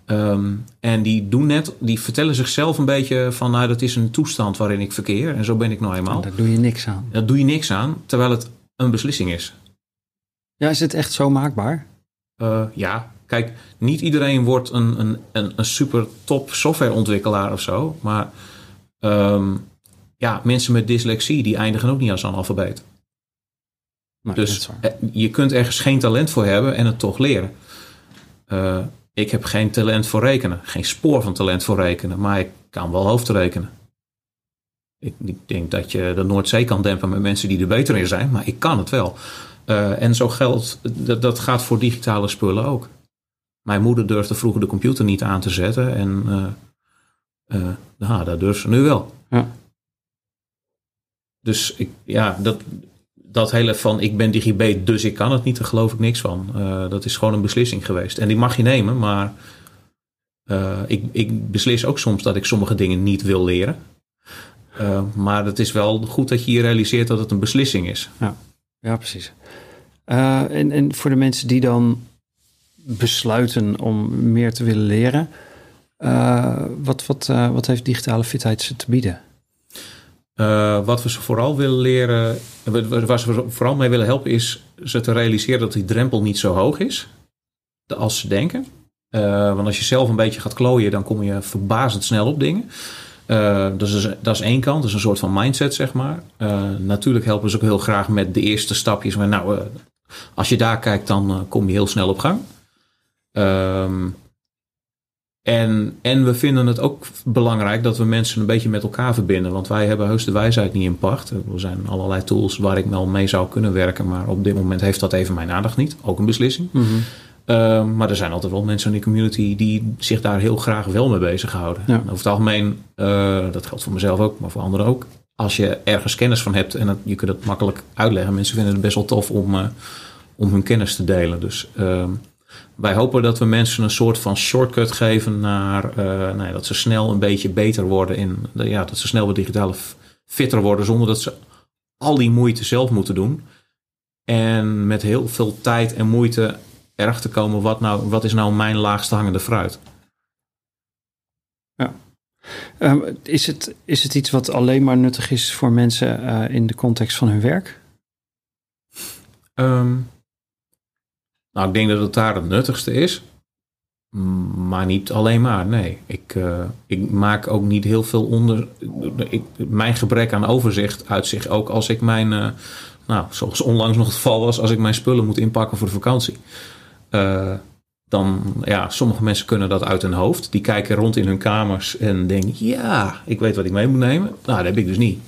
Ehm, en die doen net, die vertellen zichzelf een beetje van nou dat is een toestand waarin ik verkeer. En zo ben ik nou eenmaal. Daar doe je niks aan. Daar doe je niks aan, terwijl het een beslissing is. Ja, is het echt zo maakbaar? Eh, ja, kijk, niet iedereen wordt een, een, een, een super top softwareontwikkelaar of zo. Maar ehm, ja, mensen met dyslexie die eindigen ook niet als analfabeet. Dat Dus eh, je kunt ergens geen talent voor hebben en het toch leren. Eh, ik heb geen talent voor rekenen. Geen spoor van talent voor rekenen. Maar ik kan wel hoofdrekenen. Ik, ik denk dat je de Noordzee kan dempen met mensen die er beter in zijn, maar ik kan het wel. Uh, en zo geldt, dat, dat gaat voor digitale spullen ook. Mijn moeder durfde vroeger de computer niet aan te zetten en uh, uh, nou, dat durft ze nu wel. Ja. Dus ik, ja, dat, dat hele van ik ben digibet, dus ik kan het niet, daar geloof ik niks van. Uh, dat is gewoon een beslissing geweest. En die mag je nemen, maar uh, ik, ik beslis ook soms dat ik sommige dingen niet wil leren. Uh, maar het is wel goed dat je je realiseert dat het een beslissing is. Ja, ja precies. en, en voor de mensen die dan besluiten om meer te willen leren, wat, wat, wat heeft digitale fitheid ze te bieden? Uh, wat we ze vooral willen leren, waar ze vooral mee willen helpen, is ze te realiseren dat die drempel niet zo hoog is als ze denken. Uh, want als je zelf een beetje gaat klooien, dan kom je verbazend snel op dingen. Dat, is, dat is één kant, dat is een soort van mindset, zeg maar. natuurlijk helpen ze ook heel graag met de eerste stapjes. Maar nou, als je daar kijkt, dan kom je heel snel op gang. Ehm, en, en we vinden het ook belangrijk dat we mensen een beetje met elkaar verbinden. Want wij hebben heus de wijsheid niet in pacht. Er zijn allerlei tools waar ik wel mee zou kunnen werken. Maar op dit moment heeft dat even mijn aandacht niet. Ook een beslissing. Mm maar er zijn altijd wel mensen in die community die zich daar heel graag wel mee bezighouden. Ja. Over het algemeen, uh, dat geldt voor mezelf ook, maar voor anderen ook. Als je ergens kennis van hebt en dat, je kunt het makkelijk uitleggen. Mensen vinden het best wel tof om, uh, om hun kennis te delen. Dus ehm, wij hopen dat we mensen een soort van shortcut geven naar uh, nou ja, dat ze snel een beetje beter worden in, ja, dat ze snel wat digitaal fitter worden zonder dat ze al die moeite zelf moeten doen. En met heel veel tijd en moeite erachter komen wat, nou, wat is nou mijn laagste hangende fruit. Ja. Um, is, het, is het iets wat alleen maar nuttig is voor mensen uh, in de context van hun werk? Um, nou, ik denk dat het daar het nuttigste is. Maar niet alleen maar, nee. Ik, uh, ik maak ook niet heel veel onder. Ik, mijn gebrek aan overzicht uit zich ook als ik mijn. Uh, nou, zoals onlangs nog het geval was, als ik mijn spullen moet inpakken voor de vakantie. Uh, dan, ja, sommige mensen kunnen dat uit hun hoofd. Die kijken rond in hun kamers en denken: ja, ik weet wat ik mee moet nemen. Nou, dat heb ik dus niet.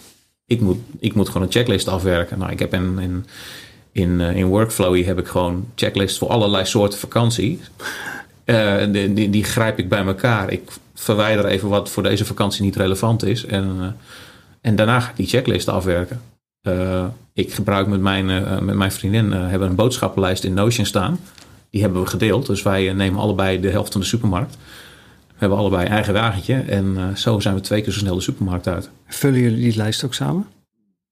Ik moet, ik moet gewoon een checklist afwerken. Nou, ik heb in in, uh, in Workflowy heb ik gewoon checklists voor allerlei soorten vakantie. Uh, die, die, die, grijp ik bij elkaar. Ik verwijder even wat voor deze vakantie niet relevant is. En, uh, en daarna ga ik die checklist afwerken. ik gebruik met mijn, met mijn vriendin hebben een boodschappenlijst in Notion staan. Die hebben we gedeeld. Dus wij nemen allebei de helft van de supermarkt. We hebben allebei een eigen wagentje. En zo zijn we twee keer zo snel de supermarkt uit. Vullen jullie die lijst ook samen?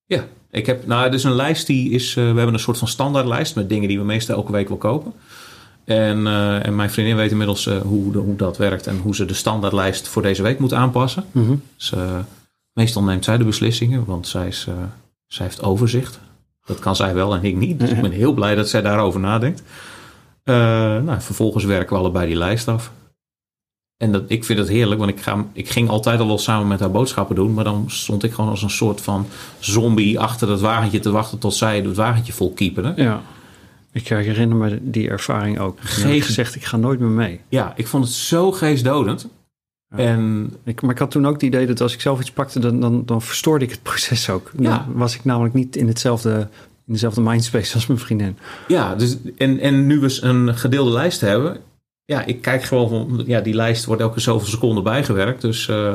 Ja, ik heb, nou, dus een lijst die is, uh, we hebben een soort van standaardlijst met dingen die we meestal elke week wil kopen. En, uh, en mijn vriendin weet inmiddels uh, hoe, de, hoe dat werkt en hoe ze de standaardlijst voor deze week moet aanpassen. Mm -hmm. Dus meestal neemt zij de beslissingen, want zij, is, zij heeft overzicht. Dat kan zij wel en ik niet. Dus ik ben heel blij dat zij daarover nadenkt. nou, vervolgens werken we allebei die lijst af. En dat, ik vind het heerlijk, want ik, ga, ik ging altijd al wel samen met haar boodschappen doen. Maar dan stond ik gewoon als een soort van zombie achter dat wagentje te wachten tot zij het wagentje vol kieperde. Ja, ik herinner me die ervaring ook. Geest... gezegd, ik ga nooit meer mee. Ja, ik vond het zo geestdodend. Ja. En, ik, maar ik had toen ook het idee dat als ik zelf iets pakte, dan, dan, dan verstoorde ik het proces ook. Dan ja. was ik namelijk niet in hetzelfde in dezelfde mindspace als mijn vriendin. Ja, dus, en, en nu we een gedeelde lijst hebben, ja, ik kijk gewoon van, ja, die lijst wordt elke zoveel seconden bijgewerkt. Dus uh,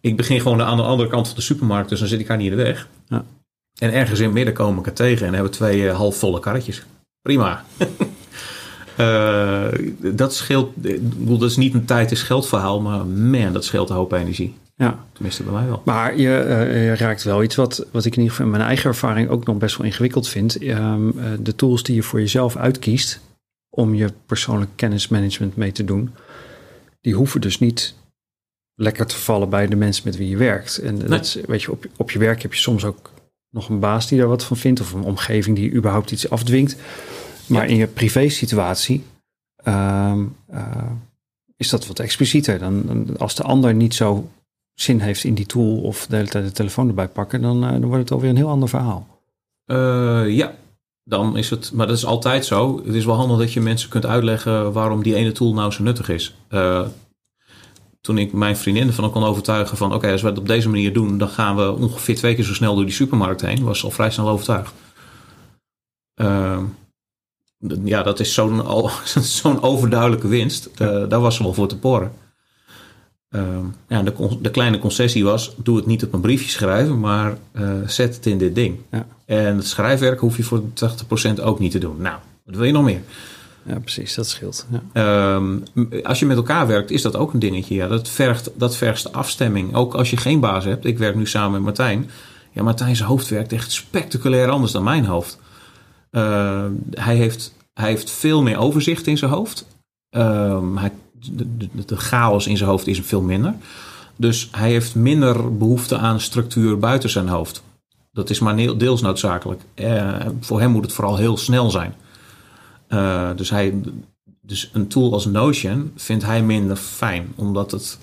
ik begin gewoon aan de andere kant van de supermarkt, dus dan zit ik haar niet in de weg. Ja. En ergens in het midden kom ik er tegen en hebben twee uh, halfvolle karretjes. Prima. uh, dat scheelt, dat is niet een tijd is geld verhaal, maar man, dat scheelt een hoop energie. Ja. Tenminste, bij mij wel. Maar je, je, raakt wel iets wat, wat ik in ieder geval in mijn eigen ervaring ook nog best wel ingewikkeld vind. Um, de tools die je voor jezelf uitkiest, om je persoonlijk kennismanagement mee te doen, die hoeven dus niet lekker te vallen bij de mensen met wie je werkt. En dat weet je, op, op je werk heb je soms ook nog een baas die daar wat van vindt, of een omgeving die überhaupt iets afdwingt. Maar in je privé situatie uh, uh, is dat wat explicieter. Dan, als de ander niet zo zin heeft in die tool of de hele tijd de telefoon erbij pakken, dan, uh, dan wordt het alweer een heel ander verhaal. Eh, ja, dan is het, maar dat is altijd zo. Het is wel handig dat je mensen kunt uitleggen waarom die ene tool nou zo nuttig is. Uh, toen ik mijn vriendin ervan kon overtuigen van... oké, als we het op deze manier doen... dan gaan we ongeveer twee keer zo snel door die supermarkt heen. Was al vrij snel overtuigd. Ehm, ja, dat is zo'n zo'n overduidelijke winst. Uh, daar was ze wel voor te poren. Ehm, ja, de, de, kleine concessie was: doe het niet op een briefje schrijven, maar uh, zet het in dit ding. Ja. En het schrijfwerk hoef je voor 80% ook niet te doen. Nou, wat wil je nog meer? Ja, precies, dat scheelt. Ja. Ehm, als je met elkaar werkt, is dat ook een dingetje. Ja, dat, vergt, dat vergt afstemming. Ook als je geen baas hebt. Ik werk nu samen met Martijn. Ja, Martijn's hoofd werkt echt spectaculair anders dan mijn hoofd. Uh, hij, heeft, hij heeft veel meer overzicht in zijn hoofd. Hij, de, de, de, chaos in zijn hoofd is veel minder. Dus hij heeft minder behoefte aan structuur buiten zijn hoofd. Dat is maar deels noodzakelijk. Uh, voor hem moet het vooral heel snel zijn. Uh, dus, hij, dus een tool als Notion vindt hij minder fijn, omdat het,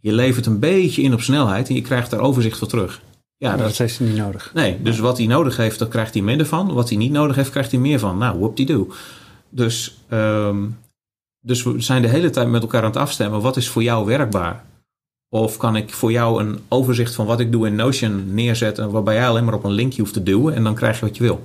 je levert een beetje in op snelheid en je krijgt daar overzicht voor terug. Ja, dat, heeft hij niet nodig. Nee, dus wat hij nodig heeft, daar krijgt hij minder van. Wat hij niet nodig heeft, krijgt hij meer van. Nou, whoop die do. Dus, um, dus we zijn de hele tijd met elkaar aan het afstemmen. Wat is voor jou werkbaar? Of kan ik voor jou een overzicht van wat ik doe in Notion neerzetten, waarbij jij alleen maar op een linkje hoeft te duwen en dan krijg je wat je wil.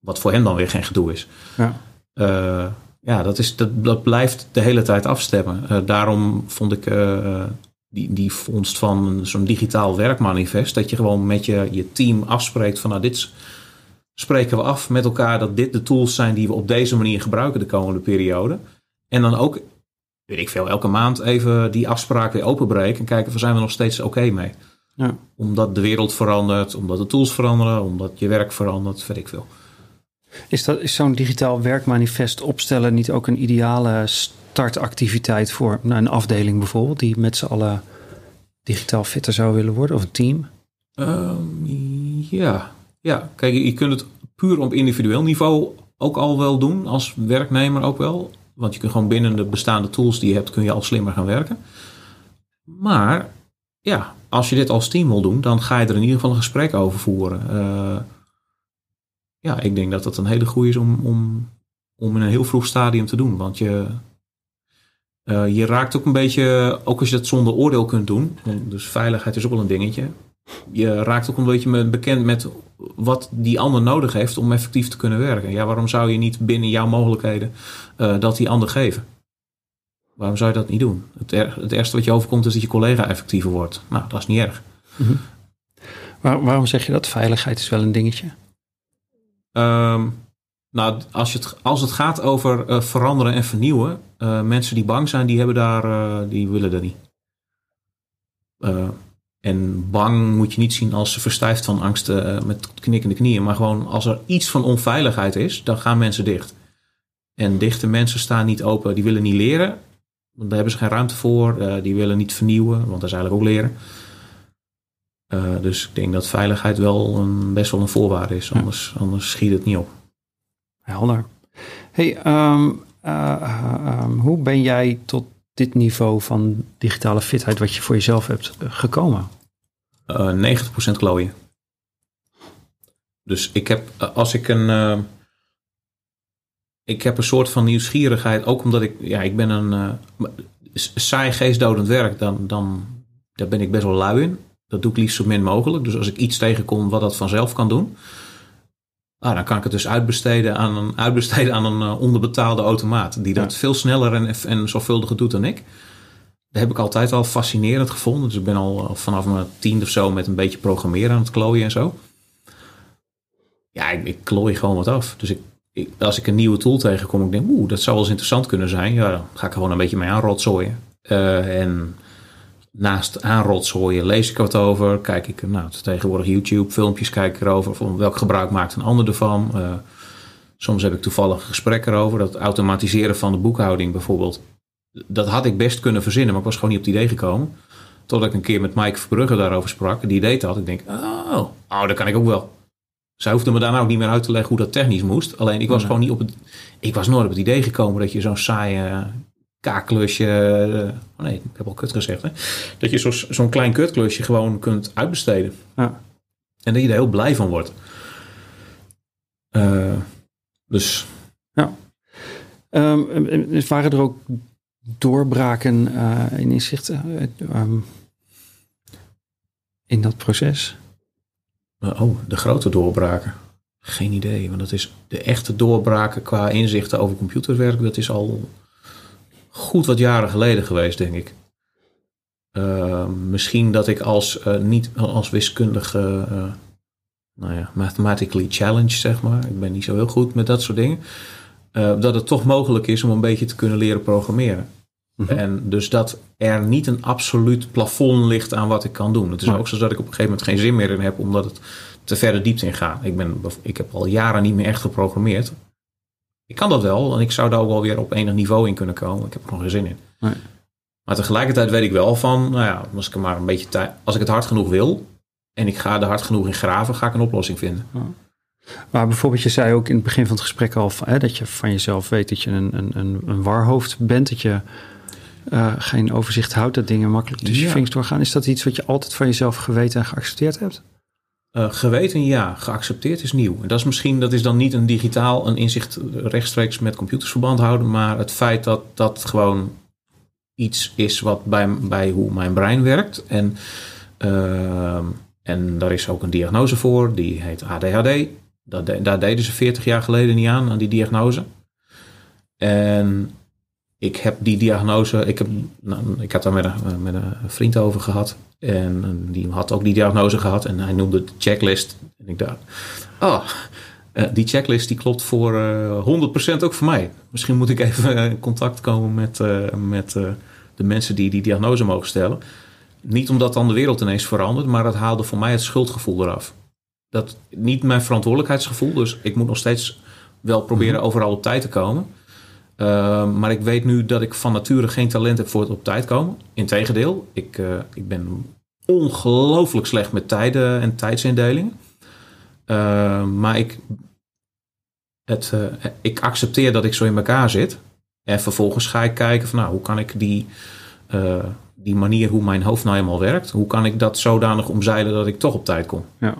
Wat voor hem dan weer geen gedoe is. Ja, uh, ja dat, is, dat, dat blijft de hele tijd afstemmen. Uh, daarom vond ik uh, die, die vondst van zo'n digitaal werkmanifest. Dat je gewoon met je, je team afspreekt van nou dit spreken we af met elkaar dat dit de tools zijn die we op deze manier gebruiken de komende periode. En dan ook, weet ik veel, elke maand even die afspraak weer openbreken en kijken of zijn we nog steeds oké mee. Ja. Omdat de wereld verandert, omdat de tools veranderen, omdat je werk verandert, weet ik veel. Is, dat, is zo'n digitaal werkmanifest opstellen niet ook een ideale startactiviteit voor nou, een afdeling bijvoorbeeld, die met z'n allen digitaal fitter zou willen worden, of een team? Um, ja. ja, kijk, je kunt het puur op individueel niveau ook al wel doen, als werknemer ook wel. Want je kunt gewoon binnen de bestaande tools die je hebt, kun je al slimmer gaan werken. Maar ja, als je dit als team wil doen, dan ga je er in ieder geval een gesprek over voeren. Uh, ja, ik denk dat dat een hele goede is om, om, om in een heel vroeg stadium te doen. Want je, uh, je raakt ook een beetje, ook als je dat zonder oordeel kunt doen, dus veiligheid is ook wel een dingetje. Je raakt ook een beetje bekend met wat die ander nodig heeft om effectief te kunnen werken. Ja, waarom zou je niet binnen jouw mogelijkheden uh, dat die ander geven? Waarom zou je dat niet doen? Het, er, het eerste wat je overkomt is dat je collega effectiever wordt. Nou, dat is niet erg. Mm -hmm. Waar, waarom zeg je dat? Veiligheid is wel een dingetje. Um, nou, als, je het, als het gaat over uh, veranderen en vernieuwen, uh, mensen die bang zijn, die hebben daar, die willen dat niet. En bang moet je niet zien als ze verstijft van angst met knikkende knieën, maar gewoon als er iets van onveiligheid is, dan gaan mensen dicht. En dichte mensen staan niet open, die willen niet leren, want daar hebben ze geen ruimte voor. die willen niet vernieuwen, want dat is eigenlijk ook leren. Uh, dus ik denk dat veiligheid wel een, best wel een voorwaarde is, anders, ja. anders schiet het niet op. Helder. Hey, um, uh, um, hoe ben jij tot dit niveau van digitale fitheid wat je voor jezelf hebt gekomen? Uh, 90% klooien. Dus ik heb, als ik een, ik heb een soort van nieuwsgierigheid, ook omdat ik, ja, ik ben een saai geestdodend werk, dan, dan daar ben ik best wel lui in. Dat doe ik liefst zo min mogelijk. Dus als ik iets tegenkom wat dat vanzelf kan doen, ah, dan kan ik het dus uitbesteden aan een, uitbesteden aan een uh, onderbetaalde automaat. Die dat veel sneller en, en zorgvuldiger doet dan ik. Heb ik altijd al fascinerend gevonden. Dus ik ben al vanaf mijn tiende of zo met een beetje programmeren aan het klooien en zo. Ja, ik, ik klooi gewoon wat af. Dus ik, als ik een nieuwe tool tegenkom, ik denk, oeh, dat zou wel eens interessant kunnen zijn. Ja, dan ga ik gewoon een beetje mee aanrotzooien. Uh, en naast aanrotzooien lees ik wat over. Kijk ik, nou, tegenwoordig YouTube filmpjes kijk ik erover. Van welk gebruik maakt een ander ervan. Uh, soms heb ik toevallig gesprekken erover. Dat automatiseren van de boekhouding bijvoorbeeld. Dat had ik best kunnen verzinnen, maar ik was gewoon niet op het idee gekomen. Totdat ik een keer met Mike Verbrugge daarover sprak. Die deed dat. Ik denk, oh, oh, dat kan ik ook wel. Zij hoefde me daarna ook niet meer uit te leggen hoe dat technisch moest. Alleen ik was gewoon niet op het. Ik was nooit op het idee gekomen dat je zo'n saaie kaakklusje. Oh nee, ik heb al kut gezegd. Hè? Dat je zo'n zo klein kutklusje gewoon kunt uitbesteden. Ja. En dat je er heel blij van wordt. Uh, dus. Ja. Um, waren er ook doorbraken uh, in inzicht uh, um, in dat proces? Oh, de grote doorbraken. Geen idee, want dat is de echte doorbraken qua inzichten over computerwerk. Dat is al goed wat jaren geleden geweest, denk ik. Uh, misschien dat ik als, uh, niet als wiskundige, nou ja, mathematically challenged, zeg maar. Ik ben niet zo heel goed met dat soort dingen. dat het toch mogelijk is om een beetje te kunnen leren programmeren. Mm -hmm. En dus dat er niet een absoluut plafond ligt aan wat ik kan doen. Het is ook zo dat ik op een gegeven moment geen zin meer in heb, omdat het te verder diepte in gaat. Ik, ben, ik heb al jaren niet meer echt geprogrammeerd. Ik kan dat wel en ik zou daar ook wel weer op enig niveau in kunnen komen. Ik heb er nog geen zin in. Nee. Maar tegelijkertijd weet ik wel van, nou ja, als ik er maar een beetje tijd, als ik het hard genoeg wil en ik ga er hard genoeg in graven, ga ik een oplossing vinden. Ja. Maar bijvoorbeeld, je zei ook in het begin van het gesprek al hè, dat je van jezelf weet dat je een, een, een, een warhoofd bent, dat je uh, geen overzicht houdt, dat dingen makkelijk tussen ja. je vingers doorgaan. Is dat iets wat je altijd van jezelf geweten en geaccepteerd hebt? Uh, geweten ja, geaccepteerd is nieuw. En dat is misschien, dat is dan niet een digitaal, een inzicht rechtstreeks met computers verband houden, maar het feit dat dat gewoon iets is wat bij, bij hoe mijn brein werkt. En, uh, en daar is ook een diagnose voor, die heet ADHD. Dat daar deden ze 40 jaar geleden niet aan, aan die diagnose. En ik heb die diagnose, ik, heb, nou, ik had daar met een, met een vriend over gehad. En die had ook die diagnose gehad. En hij noemde de checklist. En ik dacht, oh, die checklist die klopt voor uh, 100% ook voor mij. Misschien moet ik even in contact komen met, uh, met uh, de mensen die die diagnose mogen stellen. Niet omdat dan de wereld ineens verandert, maar dat haalde voor mij het schuldgevoel eraf. Dat niet mijn verantwoordelijkheidsgevoel, dus ik moet nog steeds wel proberen overal op tijd te komen. Uh, maar ik weet nu dat ik van nature geen talent heb voor het op tijd komen. Integendeel, ik, uh, ik ben ongelooflijk slecht met tijden en tijdsindelingen. Uh, maar ik, het, ik accepteer dat ik zo in elkaar zit. En vervolgens ga ik kijken van nou, hoe kan ik die, die manier hoe mijn hoofd nou eenmaal werkt, hoe kan ik dat zodanig omzeilen dat ik toch op tijd kom. Ja.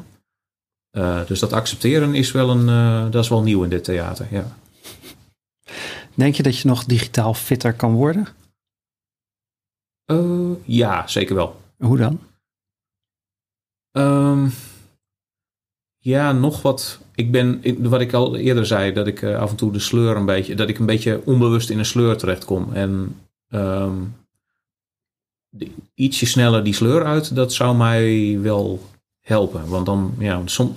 dus dat accepteren is wel, een, dat is wel nieuw in dit theater. Ja. Denk je dat je nog digitaal fitter kan worden? Uh, ja, zeker wel. Hoe dan? Um, ja, nog wat. Ik ben, wat ik al eerder zei, dat ik uh, af en toe de sleur een beetje, dat ik een beetje onbewust in een sleur terechtkom. En um, de, ietsje sneller die sleur uit, dat zou mij wel helpen. Want dan, ja, som,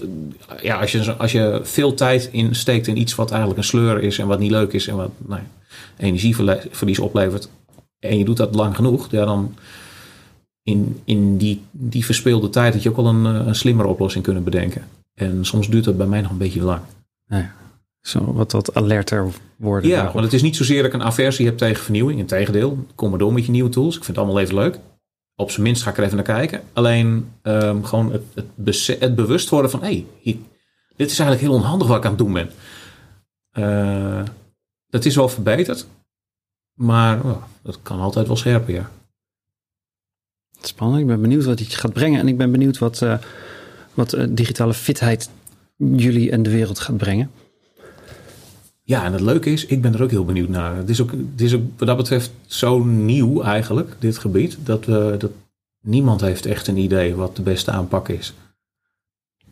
ja als, je, als je veel tijd insteekt in iets wat eigenlijk een sleur is en wat niet leuk is en wat nou, energieverlies oplevert, en je doet dat lang genoeg, ja, dan in, in die, die verspeelde tijd had je ook wel een, een slimmere oplossing kunnen bedenken. En soms duurt dat bij mij nog een beetje lang. Nee, zo wat, wat alerter worden. Ja, daarop. want het is niet zozeer dat ik een aversie heb tegen vernieuwing. Integendeel, kom maar door met je nieuwe tools. Ik vind het allemaal even leuk op zijn minst ga ik er even naar kijken. Alleen um, gewoon het, het, bewust worden van... hé, hey, dit is eigenlijk heel onhandig wat ik aan het doen ben. Uh, dat is wel verbeterd. Maar oh, dat kan altijd wel scherper. Spannend. Ik ben benieuwd wat het gaat brengen. En ik ben benieuwd wat, uh, wat uh, digitale fitheid jullie en de wereld gaat brengen. Ja, en het leuke is, ik ben er ook heel benieuwd naar. Het is ook, het is ook wat dat betreft zo nieuw eigenlijk, dit gebied, dat, we, dat niemand heeft echt een idee wat de beste aanpak is.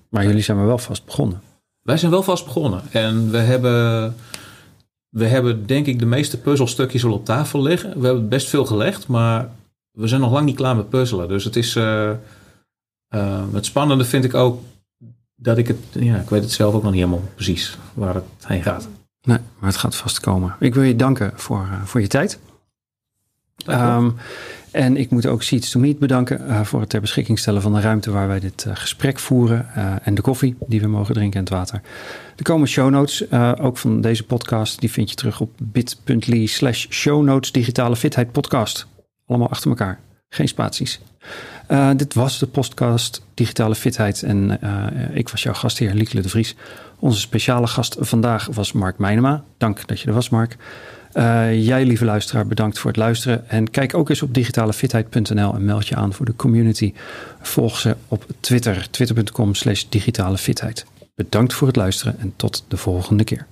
Maar jullie zijn maar wel vast begonnen. Wij zijn wel vast begonnen. En we hebben, we hebben denk ik de meeste puzzelstukjes al op tafel liggen. We hebben best veel gelegd, maar we zijn nog lang niet klaar met puzzelen. Dus het is, uh, uh, het spannende vind ik ook dat ik het, ja, ik weet het zelf ook nog niet helemaal precies waar het heen gaat. Nee, maar het gaat vast komen. Ik wil je danken voor, uh, voor je tijd. Um, en ik moet ook Seeds to Meet bedanken uh, voor het ter beschikking stellen van de ruimte waar wij dit uh, gesprek voeren. en de koffie die we mogen drinken en het water. Er komen show notes, ook van deze podcast. Die vind je terug op bit.ly slash show notes digitale fitheid podcast. Allemaal achter elkaar. Geen spaties. Dit was de podcast Digitale Fitheid en ik was jouw gastheer Liekele de Vries. Onze speciale gast vandaag was Mark Meinema. Dank dat je er was, Mark. Uh, jij, lieve luisteraar, bedankt voor het luisteren. En kijk ook eens op digitalefitheid.nl en meld je aan voor de community. Volg ze op Twitter, twitter.com slash digitale fitheid. Bedankt voor het luisteren en tot de volgende keer.